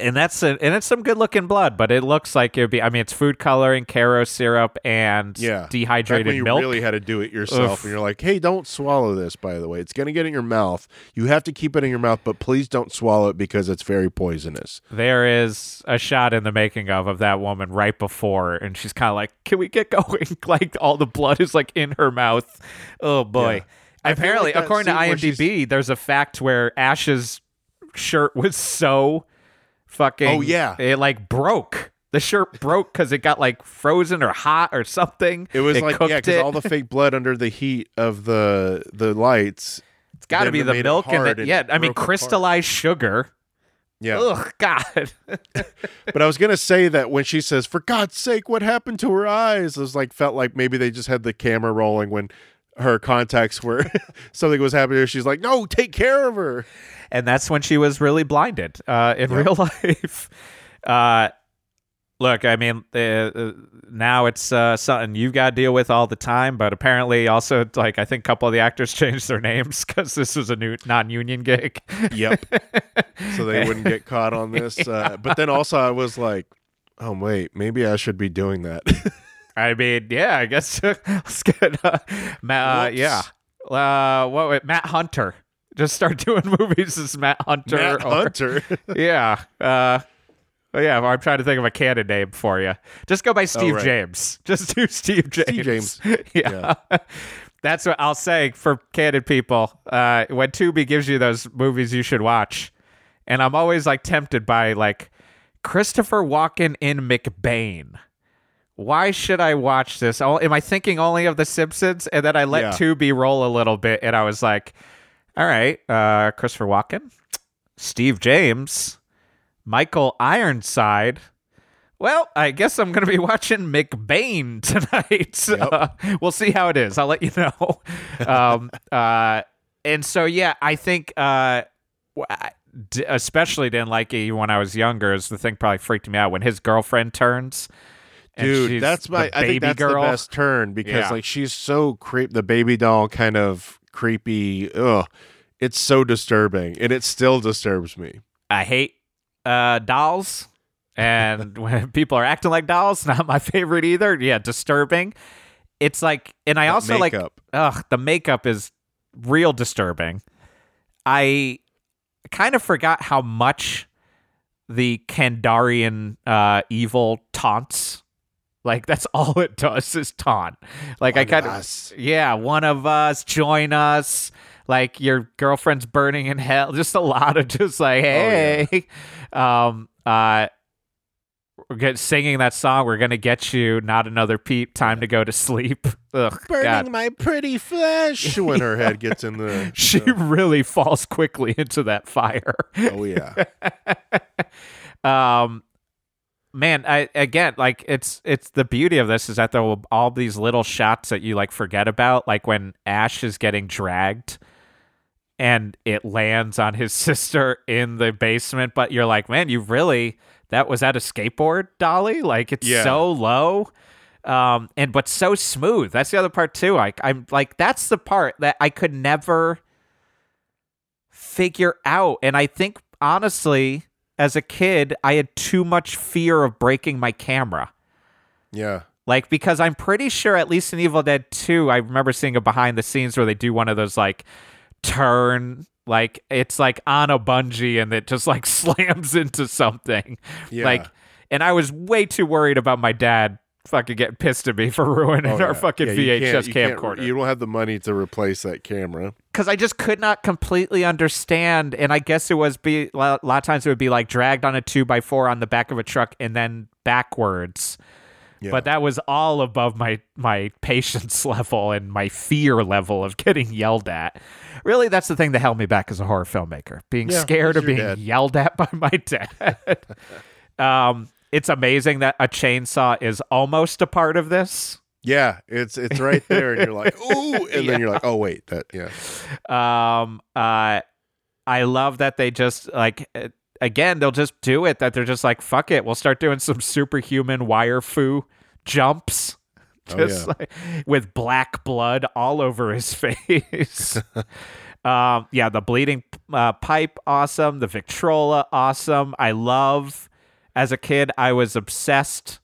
And that's a, and it's some good looking blood, but it looks like it would be. I mean, it's food coloring, Karo syrup, and Yeah. Back dehydrated when you milk. really had to do it yourself, Oof. and you're like, "Hey, don't swallow this." By the way, it's gonna get in your mouth. You have to keep it in your mouth, but please don't swallow it because it's very poisonous. there is a shot in the making of of that woman right before, and she's kind of like, "Can we get going?" like all the blood is like in her mouth. Oh boy! Yeah. Apparently, like according to scene where she's- IMDb, there's a fact where Ash's shirt was so fucking. Oh, yeah. it like broke The shirt broke because it got like frozen or hot or something. It was like cooked yeah, because all the fake blood under the heat of the the lights. it's got to be the milk and the, and yeah. I mean, crystallized sugar. Yeah, Ugh, God. but I was gonna say that when she says, "For God's sake, what happened to her eyes?" It was like felt like maybe they just had the camera rolling when her contacts were something was happening. She's like, "No, take care of her." and that's when she was really blinded uh, in real life. Uh, look, I mean, uh, uh, now it's uh, something you've got to deal with all the time. But apparently, also, like I think a couple of the actors changed their names because this was a new non-union gig. Yep. so they wouldn't get caught on this. Uh, but then also, I was like, "Oh wait, maybe I should be doing that." I mean, yeah, I guess let's get uh, Matt. Uh, yeah, uh, what? wait, Matt Hunter. Just start doing movies as Matt Hunter. Matt or- Hunter. yeah. Uh, yeah, I'm trying to think of a Cannon name for you. Just go by Steve Oh, right. James. Just do Steve James. James. yeah. That's what I'll say for Cannon people. Uh, when Tubi gives you those movies you should watch, and I'm always like tempted by like Christopher Walken in McBain. Why should I watch this? Oh, am I thinking only of The Simpsons? And then I let Yeah. Tubi roll a little bit, and I was like, all right, uh, Christopher Walken, Steve James, Michael Ironside. Well, I guess I'm going to be watching McBain tonight. Uh, we'll see how it is. I'll let you know. um, uh, and so, yeah, I think, uh, w- I d- especially didn't like it when I was younger. Is the thing probably freaked me out when his girlfriend turns. Dude, that's my. the I baby think that's girl. the best turn because Yeah. like she's so creep. The baby doll kind of creepy. Ugh, it's so disturbing, and it still disturbs me. I hate uh, dolls, and when people are acting like dolls, not my favorite either. Yeah, disturbing. It's like, and I That also like, ugh, the makeup is real disturbing. I kind of forgot how much the Kandarian uh, evil taunts. Like that's all it does is taunt. Like I One of kind of us. yeah, one of us, join us. Like your girlfriend's burning in hell. Just a lot of just like, yeah. hey, um, uh, we're get, singing that song. We're gonna get you. Not another peep. Time to go to sleep. Ugh, burning God. my pretty flesh when her head gets in the. She the- really falls quickly into that fire. oh yeah, um man i again like it's it's the beauty of this is that there will all these little shots that you like forget about like when ash is getting dragged and it lands on his sister in the basement but you're like man you really that was that a skateboard dolly? Like it's Yeah. so low um and but so smooth. That's the other part too. Like i'm like that's the part that i could never figure out and i think honestly as a kid i had too much fear of breaking my camera yeah. like because i'm pretty sure at least in evil dead 2 i remember seeing a behind the scenes where they do one of those like turn like it's like on a bungee and it just like slams into something Yeah. like and i was way too worried about my dad fucking getting pissed at me for ruining Oh, our fucking Yeah, vhs you camcorder You don't have the money to replace that camera. because I just could not completely understand. And I guess it was be a lot of times it would be like dragged on a two by four on the back of a truck and then backwards. Yeah. But that was all above my my patience level and my fear level of getting yelled at. Really, that's the thing that held me back as a horror filmmaker: being Yeah, scared it's of being dad. yelled at by my dad. um, it's amazing that a chainsaw is almost a part of this. Yeah, it's it's right there, and you're like, ooh, and Yeah. then you're like, oh wait, that yeah, um uh i love that they just like uh, again they'll just do it that they're just like fuck it we'll start doing some superhuman wire foo jumps Oh, just yeah. like with black blood all over his face um yeah the bleeding uh, pipe awesome the victrola awesome i love as a kid i was obsessed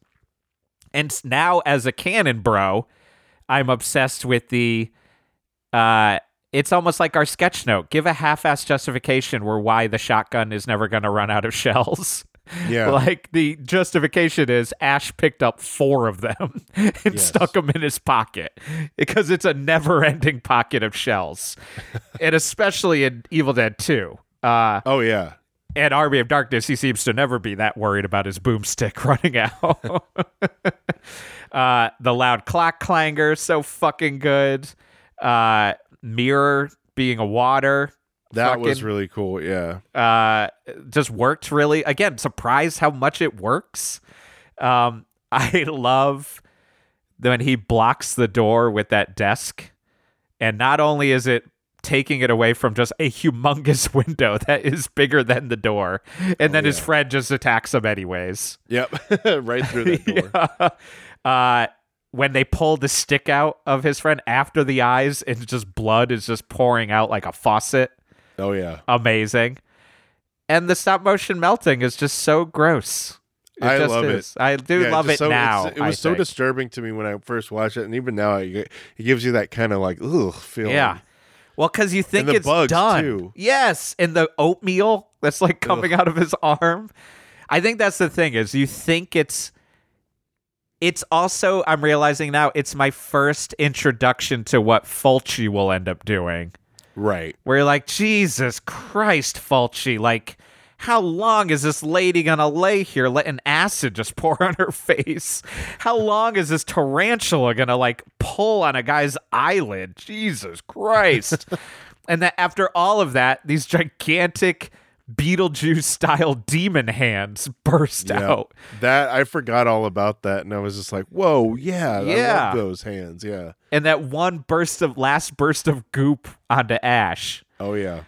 and now as a Cannon bro i'm obsessed with the uh it's almost like our sketch note. Give a half-ass justification where why the shotgun is never going to run out of shells. yeah, Like the justification is Ash picked up four of them and Yes. stuck them in his pocket because it's a never-ending pocket of shells, and especially in Evil Dead 2. Uh, oh yeah, and Army of Darkness, he seems to never be that worried about his boomstick running out. uh, the loud clock clanger, so fucking good. Uh, mirror being a water. That was really cool. Yeah. uh, just worked really. Again, surprised how much it works. Um, I love when he blocks the door with that desk, and not only is it taking it away from just a humongous window that is bigger than the door, and then his friend just attacks him anyways. Yep. right through that door. uh, when they pull the stick out of his friend after the eyes, and just blood is just pouring out like a faucet Oh yeah. amazing. And the stop motion melting is just so gross. It I just love it. is. I do Yeah, love it so- now. It was so disturbing to me when I first watched it, and even now, it, it gives you that kind of like ugh feeling. Yeah. Well, because you think it's bugs, done. too. Yes, and the oatmeal that's like coming out of his arm. I think that's the thing is you think it's. It's also I'm realizing now it's my first introduction to what Fulci will end up doing. Right. where you're like, Jesus Christ, Fulci, like, how long is this lady gonna lay here letting acid just pour on her face? How long is this tarantula gonna like pull on a guy's eyelid? Jesus Christ. and that after all of that, these gigantic Beetlejuice style demon hands burst Yeah. out. That I forgot all about that, and I was just like, "Whoa, yeah, Yeah. those hands." Yeah. And that one burst of last burst of goop onto Ash. Oh yeah.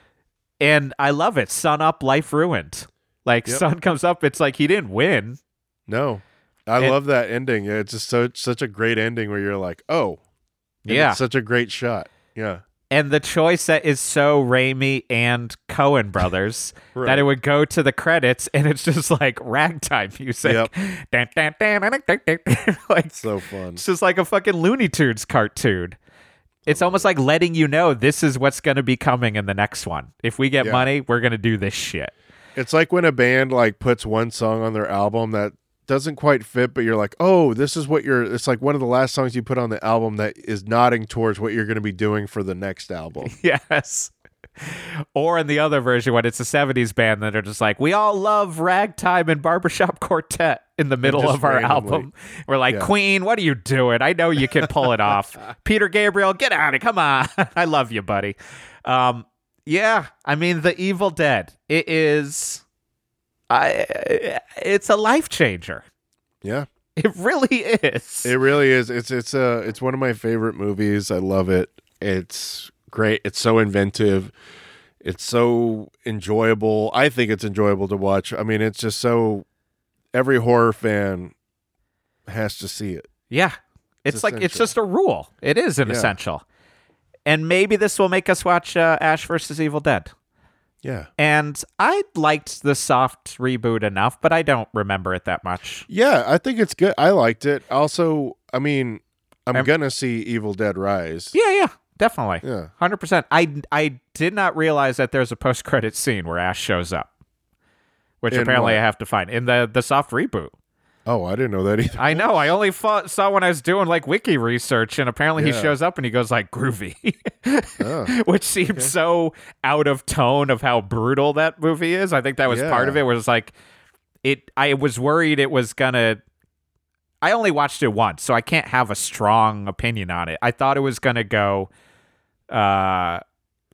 And I love it. Sun up, life ruined. Like Yep. sun comes up, it's like he didn't win. No, I And- love that ending. It's just so such a great ending where you're like, "Oh, Yeah. it's such a great shot." Yeah. And the choice that is so Raimi and Coen brothers that it would go to the credits and it's just like ragtime music. Yep. Dun, dun, dun. like So fun. it's just like a fucking Looney Tunes cartoon. It's almost like letting you know this is what's going to be coming in the next one. If we get Yeah. money, we're going to do this shit. It's like when a band like puts one song on their album that doesn't quite fit, but you're like, oh, this is what you're. It's like one of the last songs you put on the album that is nodding towards what you're going to be doing for the next album. Yes. Or in the other version, when it's a 70s band that are just like, we all love ragtime and barbershop quartet in the middle of our randomly. album. We're like, Yeah. Queen, what are you doing? I know you can pull it off. Peter Gabriel, get out of Come on. I love you, buddy. Um, yeah, I mean, The Evil Dead. It is. I, it's a life changer. Yeah, It really is. it really is. It's it's uh it's one of my favorite movies. I love it. It's great. It's so inventive. It's so enjoyable. I think it's enjoyable to watch. I mean, it's just so every horror fan has to see it. Yeah. It's, It's like it's just a rule. It is an Yeah. essential. And maybe this will make us watch uh, Ash versus Evil Dead. Yeah. And I liked the soft reboot enough, but I don't remember it that much. Yeah, I think it's good. I liked it. Also, I mean, I'm I'm- gonna see Evil Dead Rise. Yeah, yeah, definitely. Yeah. 100%. I I did not realize that there's a post-credit scene where Ash shows up. Which In apparently what? I have to find in the the soft reboot. Oh, I didn't know that either. I know. I only fought, saw when I was doing like wiki research, and apparently he shows up and he goes like groovy, Oh. which seems so out of tone of how brutal that movie is. I think that was part of it. Was like it. I was worried it was gonna. I only watched it once, so I can't have a strong opinion on it. I thought it was gonna go uh,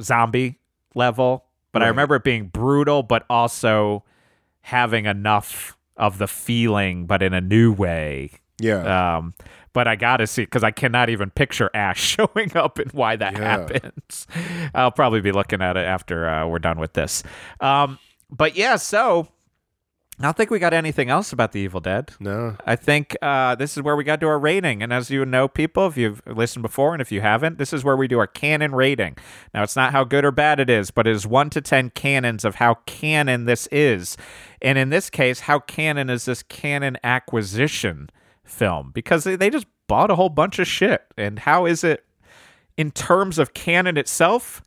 zombie level, but I remember it being brutal, but also having enough of the feeling, but in a new way. Yeah. Um, but I gotta see because I cannot even picture Ash showing up and why that Yeah. happens. I'll probably be looking at it after uh, we're done with this. Um, but yeah, so I don't think we got anything else about the Evil Dead. no. I think uh, this is where we got to our rating. And as you know, people, if you've listened before and if you haven't, this is where we do our Cannon rating. Now, it's not how good or bad it is, but it is 1 to 10 Cannons of how Cannon this is. And in this case, how Cannon is this Cannon acquisition film? Because they, they just bought a whole bunch of shit. And how is it in terms of Cannon itself?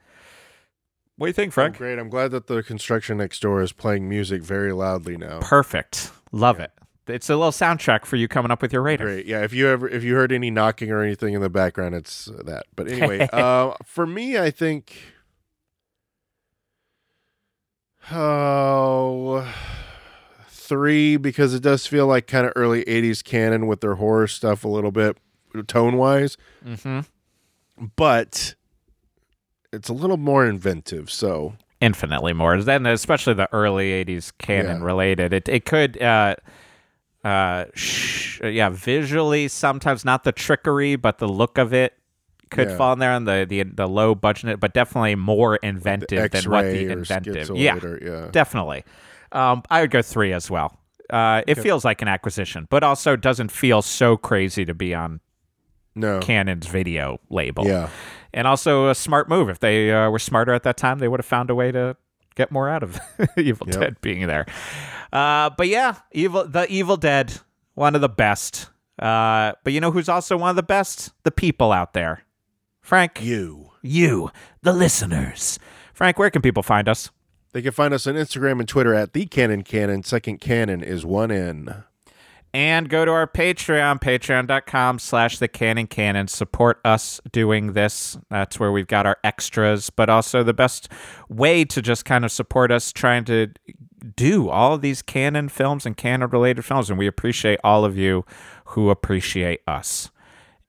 What do you think, Oh, Frank? great. I'm glad that the construction next door is playing music very loudly now. Perfect. Love it. It's a little soundtrack for you coming up with your rating. Great. Yeah. If you ever if you heard any knocking or anything in the background, it's that. But anyway, uh, for me, I think Oh, three because it does feel like kind of early '80s Cannon with their horror stuff a little bit tone wise. Mm-hmm. But it's a little more inventive. So Infinitely more, than especially the early '80s Cannon Yeah. related. It it could, uh, uh, sh- yeah, visually sometimes not the trickery, but the look of it could Yeah. fall in there on the, the the low budget, but definitely more inventive than what the inventive. Yeah, or- yeah. definitely. Um, I would go three as well. Uh, it feels like an acquisition, but also doesn't feel so crazy to be on No. Cannon's video label. Yeah. And also a smart move. If they uh, were smarter at that time, they would have found a way to get more out of Evil Yep. Dead being there. Uh, but yeah, Evil the Evil Dead, one of the best. Uh, but you know who's also one of the best? The people out there. Frank, You. you, the listeners. Frank, where can people find us? They can find us on Instagram and Twitter at the Cannon Canon. Second Canon is one N. and go to our patreon patreon.com slash the Cannon canon. Support us doing this. That's where we've got our extras but also the best way to just kind of support us trying to do all these Cannon films and Cannon related films. And we appreciate all of you who appreciate us.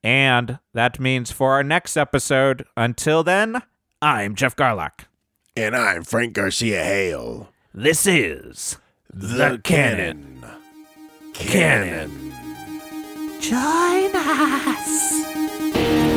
And that means for our next episode until then i'm geoff garlock And I'm Frank Garcia Hale. This is The, Cannon. Canon. Join us.